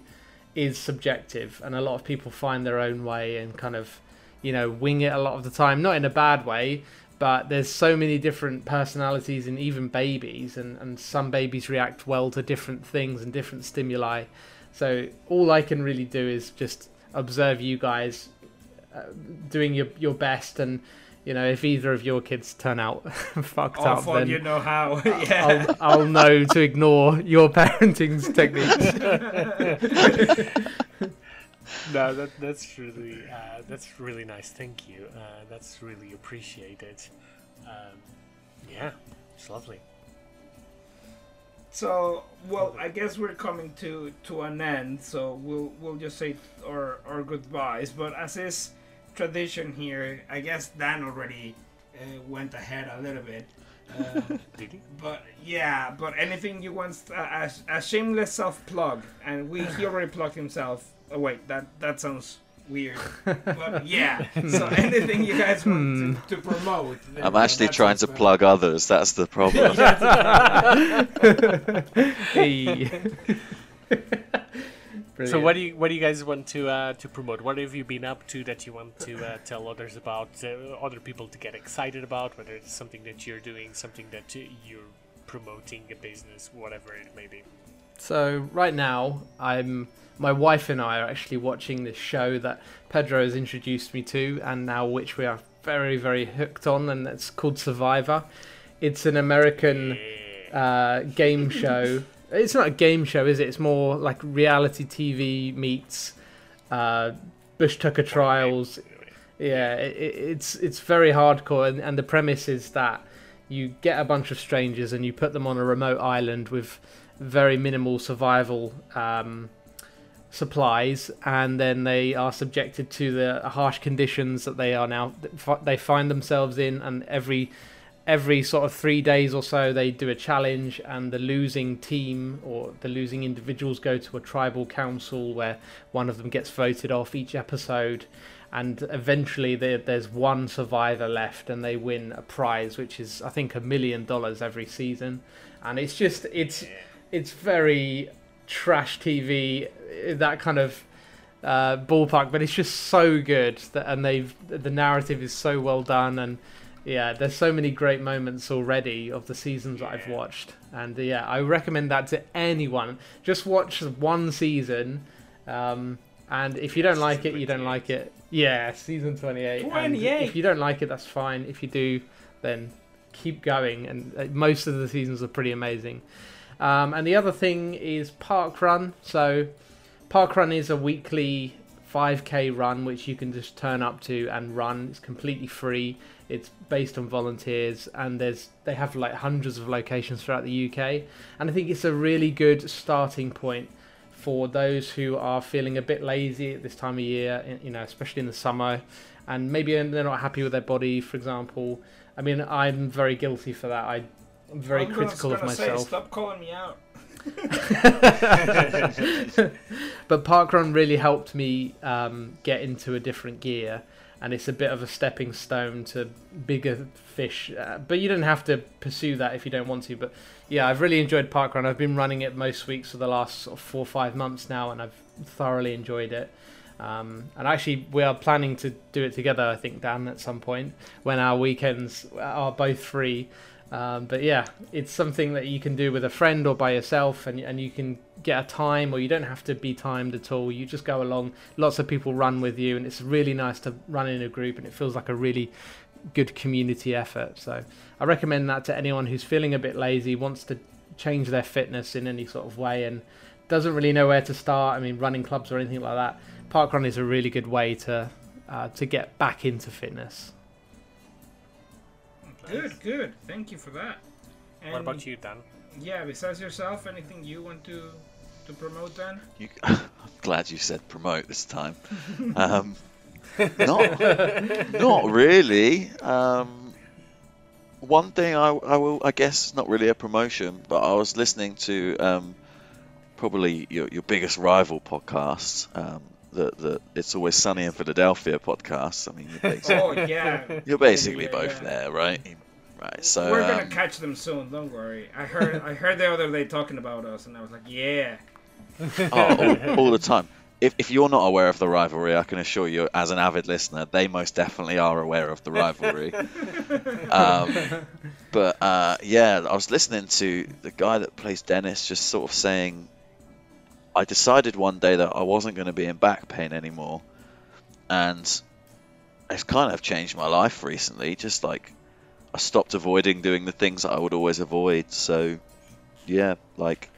C: is subjective and a lot of people find their own way and kind of you know wing it a lot of the time not in a bad way but there's so many different personalities in even babies and, and some babies react well to different things and different stimuli so all i can really do is just observe you guys uh, doing your, your best and you know if either of your kids turn out fucked up
B: Awful,
C: then
B: you know how. yeah.
C: I'll, I'll know to ignore your parenting techniques
A: No, that that's really uh, that's really nice. Thank you. Uh, that's really appreciated. Um, yeah, it's lovely.
B: So, well, I guess we're coming to to an end. So we'll we'll just say our our goodbyes. But as is tradition here, I guess Dan already uh, went ahead a little bit. Uh,
A: Did he?
B: but yeah, but anything you want uh, a, a shameless self plug, and we he already plugged himself. Oh wait, that that sounds weird. But yeah, so anything you guys want to, to promote.
D: I'm actually trying to
B: us,
D: plug others. That's the problem.
C: hey.
A: So what do you what do you guys want to uh, to promote? What have you been up to that you want to uh, tell others about? Uh, other people to get excited about? Whether it's something that you're doing, something that uh, you're promoting, a business, whatever it may be.
C: So right now, I'm my wife and I are actually watching this show that Pedro has introduced me to, and now which we are very very hooked on, and it's called Survivor. It's an American uh, game show. It's not a game show, is it? It's more like reality TV meets uh, Bush Tucker trials. Yeah, it, it- it's it's very hardcore, and, and the premise is that you get a bunch of strangers and you put them on a remote island with very minimal survival um, supplies, and then they are subjected to the harsh conditions that they are now they find themselves in, and every every sort of three days or so they do a challenge and the losing team or the losing individuals go to a tribal council where one of them gets voted off each episode and eventually there, there's one survivor left and they win a prize which is i think a million dollars every season. And it's just it's it's very trash tv that kind of uh, ballpark but it's just so good that and they've the narrative is so well done and yeah, there's so many great moments already of the seasons that I've watched, and uh, yeah, I recommend that to anyone. Just watch one season, um, and if you don't like it, you don't like it. Yeah, season 28. and
B: 28.
C: If you don't like it, that's fine. If you do, then keep going. And uh, most of the seasons are pretty amazing. Um, and the other thing is Parkrun. So Parkrun is a weekly 5k run which you can just turn up to and run. It's completely free. It's based on volunteers and there's they have like hundreds of locations throughout the UK and I think it's a really good starting point for those who are feeling a bit lazy at this time of year, you know, especially in the summer and maybe they're not happy with their body for example. I mean, I'm very guilty for that. I I'm very
B: I'm
C: critical of
B: gonna say,
C: myself.
B: stop calling me out.
C: but parkrun really helped me um, get into a different gear and it's a bit of a stepping stone to bigger fish uh, but you don't have to pursue that if you don't want to but yeah i've really enjoyed parkrun i've been running it most weeks for the last sort of four or five months now and i've thoroughly enjoyed it um, and actually we are planning to do it together i think dan at some point when our weekends are both free um, but yeah, it's something that you can do with a friend or by yourself, and and you can get a time, or you don't have to be timed at all. You just go along. Lots of people run with you, and it's really nice to run in a group, and it feels like a really good community effort. So I recommend that to anyone who's feeling a bit lazy, wants to change their fitness in any sort of way, and doesn't really know where to start. I mean, running clubs or anything like that. Parkrun is a really good way to uh, to get back into fitness.
B: Good, good. Thank you for that. And
A: What about you, Dan?
B: Yeah, besides yourself, anything you want to to promote, Dan?
D: You, I'm glad you said promote this time. Um, not, not really. Um, one thing I, I will, I guess, not really a promotion, but I was listening to um, probably your your biggest rival podcast, um, the the It's Always Sunny in Philadelphia podcast. I mean, you're basically,
B: Oh yeah.
D: you're basically
B: Yeah,
D: both
B: yeah.
D: there, right? Right. So
B: We're gonna
D: um,
B: catch them soon. Don't worry. I heard. I heard the other day talking about us, and I was like, yeah.
D: oh, all, all the time. If, if you're not aware of the rivalry, I can assure you, as an avid listener, they most definitely are aware of the rivalry. um, but uh, yeah, I was listening to the guy that plays Dennis just sort of saying, I decided one day that I wasn't going to be in back pain anymore, and it's kind of changed my life recently. Just like I stopped avoiding doing the things that I would always avoid. So yeah, like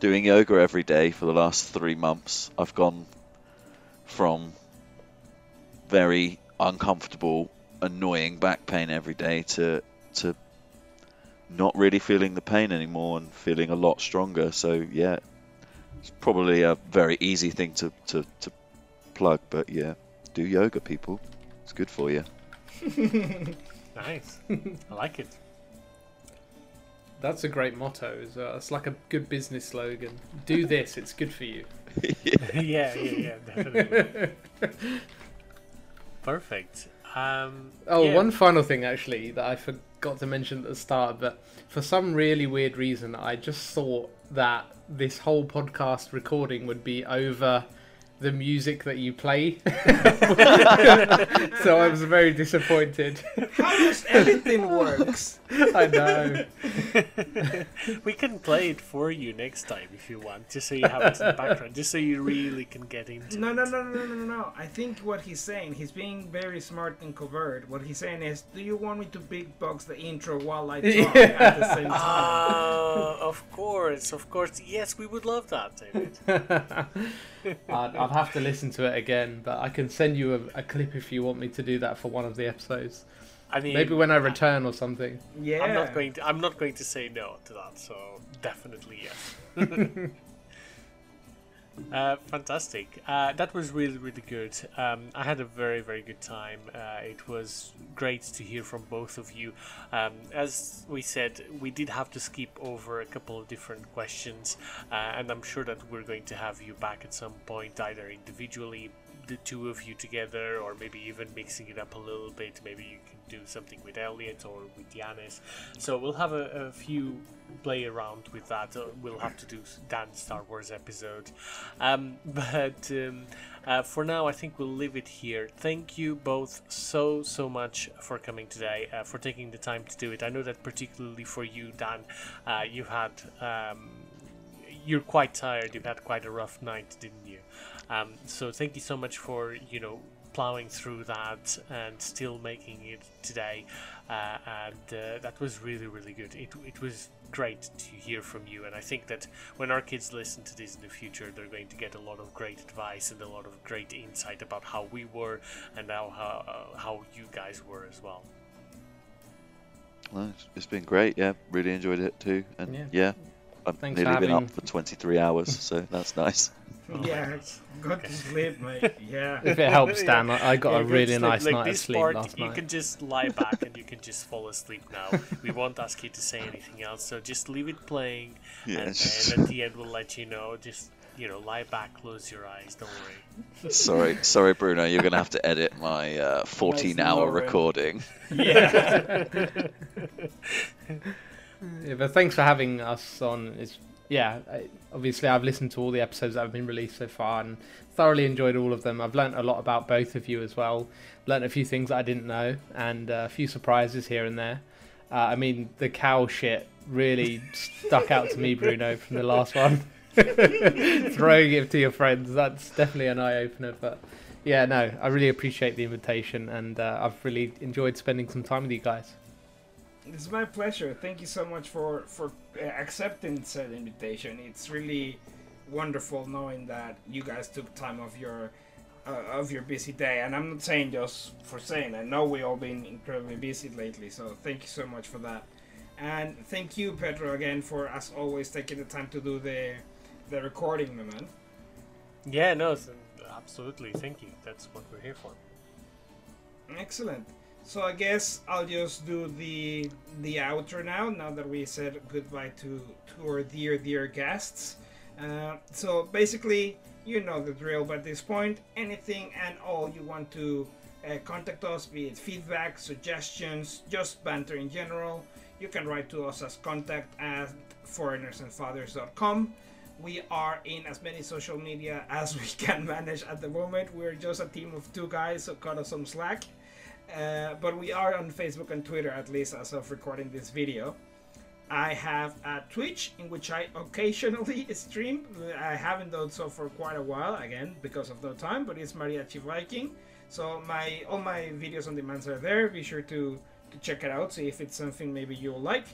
D: doing yoga every day for the last three months, I've gone from very uncomfortable, annoying back pain every day to to not really feeling the pain anymore and feeling a lot stronger. So yeah, it's probably a very easy thing to, to, to plug, but yeah, do yoga, people. It's good for you.
A: Nice. I like it.
C: That's a great motto as well. It's like a good business slogan. Do this, it's good for you.
A: yeah, yeah, yeah, definitely. Perfect. Um,
C: Oh,
A: yeah.
C: one final thing actually that I forgot to mention at the start, but for some really weird reason, I just thought that this whole podcast recording would be over the music that you play. so I was very disappointed.
B: How does everything works?
C: I know.
A: we can play it for you next time if you want, just so you have it in the background, just so you really can get into
B: No,
A: it.
B: no, no, no, no, no, no. I think what he's saying, he's being very smart and covert. What he's saying is, do you want me to beatbox the intro while I talk at the same time?
A: Ah, of course, of course. Yes, we would love that, David.
C: I'd, I'd have to listen to it again, but I can send you a, a clip if you want me to do that for one of the episodes.
A: I mean,
C: Maybe when I return or something.
B: yeah.
A: I'm not going to. I'm not going to say no to that. So definitely yes. uh, fantastic. Uh, that was really really good. Um, I had a very very good time. Uh, it was great to hear from both of you. Um, as we said, we did have to skip over a couple of different questions, uh, and I'm sure that we're going to have you back at some point, either individually. The two of you together, or maybe even mixing it up a little bit. Maybe you can do something with Elliot or with Yanis. So we'll have a, a few play around with that. Uh, we'll have to do Dan's Star Wars episode. Um, but um, uh, for now, I think we'll leave it here. Thank you both so, so much for coming today, uh, for taking the time to do it. I know that particularly for you, Dan, uh, you had. Um, you're quite tired. You've had quite a rough night, didn't? Um, so thank you so much for you know plowing through that and still making it today. Uh, and uh, that was really, really good. It, it was great to hear from you. And I think that when our kids listen to this in the future, they're going to get a lot of great advice and a lot of great insight about how we were and how, how, uh, how you guys were as well.
D: Well, it's- it's been great. Yeah, really enjoyed it too. And
C: Yeah.
D: yeah, I've
C: Thanks for
D: nearly been up for 23 hours, so that's nice.
B: Yeah, go to sleep, mate. Yeah.
C: If it helps, Dan, I, I got
A: Yeah,
C: a really
A: sleep.
C: nice
A: like
C: night of
A: this
C: sleep
A: part,
C: last
A: you can just lie back and you can just fall asleep now. We won't ask you to say anything else, so just leave it playing,
D: Yeah,
A: and
D: it's
A: then at the end we'll let you know. Just you know, lie back, close your eyes. Don't worry.
D: sorry, sorry, Bruno. You're gonna have to edit my uh, 14-hour
B: Lauren.
D: recording.
B: Yeah.
C: Yeah, but thanks for having us on. It's yeah, I, obviously I've listened to all the episodes that have been released so far and thoroughly enjoyed all of them. I've learnt a lot about both of you as well. Learnt a few things that I didn't know and uh, a few surprises here and there. Uh, I mean, the cow shit really stuck out to me, Bruno, from the last one. Throwing it to your friends, that's definitely an eye opener. But yeah, no, I really appreciate the invitation and uh, I've really enjoyed spending some time with you guys.
B: It's my pleasure. Thank you so much for for uh, accepting said invitation. It's really wonderful knowing that you guys took time of your uh, of your busy day. And I'm not saying just for saying. I know we all been incredibly busy lately. So thank you so much for that. And thank you, Pedro, again for as always taking the time to do the the recording, my man.
A: Yeah, no, absolutely. Thank you. That's what we're here for.
B: Excellent. So I guess I'll just do the the outro now. Now that we said goodbye to to our dear dear guests, Uh, so basically, you know the drill by this point. Anything and all you want to uh, contact us, be it feedback, suggestions, just banter in general, you can write to us as contact at foreignersandfathers.com. We are in as many social media as we can manage at the moment. We're just a team of two guys, so cut us some slack. Uh, but we are on Facebook and Twitter, at least as of recording this video. I have a Twitch in which I occasionally stream. I haven't done so for quite a while, again because of no time. But it's Mariachi Viking. So my all my videos on demands are there. Be sure to to check it out, see if it's something maybe you'll like.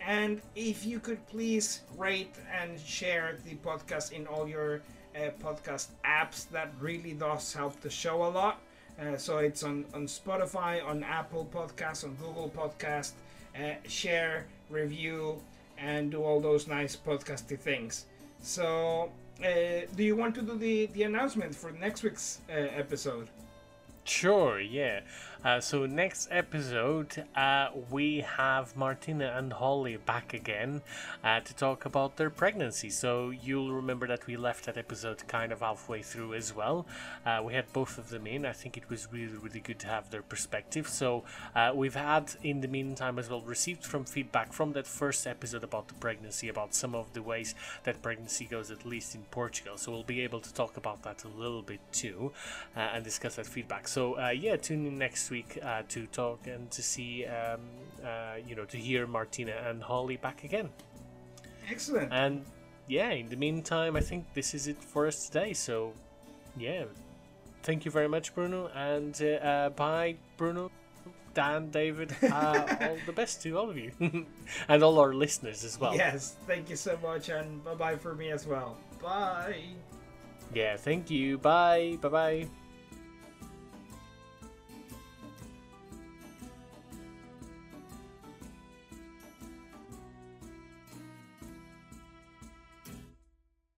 B: And if you could please rate and share the podcast in all your uh, podcast apps, that really does help the show a lot. Uh, so it's on, on Spotify, on Apple Podcasts, on Google Podcast. Uh, share, review, and do all those nice podcasty things. So, uh, do you want to do the, the announcement for next week's uh, episode?
A: Sure, yeah. Uh, so next episode, uh, we have Martina and Holly back again uh, to talk about their pregnancy. So you'll remember that we left that episode kind of halfway through as well. Uh, we had both of them in. I think it was really, really good to have their perspective. So uh, we've had, in the meantime, as well, received from feedback from that first episode about the pregnancy, about some of the ways that pregnancy goes, at least in Portugal. So we'll be able to talk about that a little bit too uh, and discuss that feedback. So yeah, tune in next week uh, to talk and to see, um, uh, you know, to hear Martina and Holly back again.
B: Excellent.
A: And yeah, in the meantime, I think this is it for us today. So yeah, thank you very much, Bruno, and uh, uh bye, Bruno. Dan, David, uh, all the best to all of you and all our listeners as well.
B: Yes, thank you so much, and bye bye for me as well. Bye.
A: Yeah, thank you. Bye. Bye bye.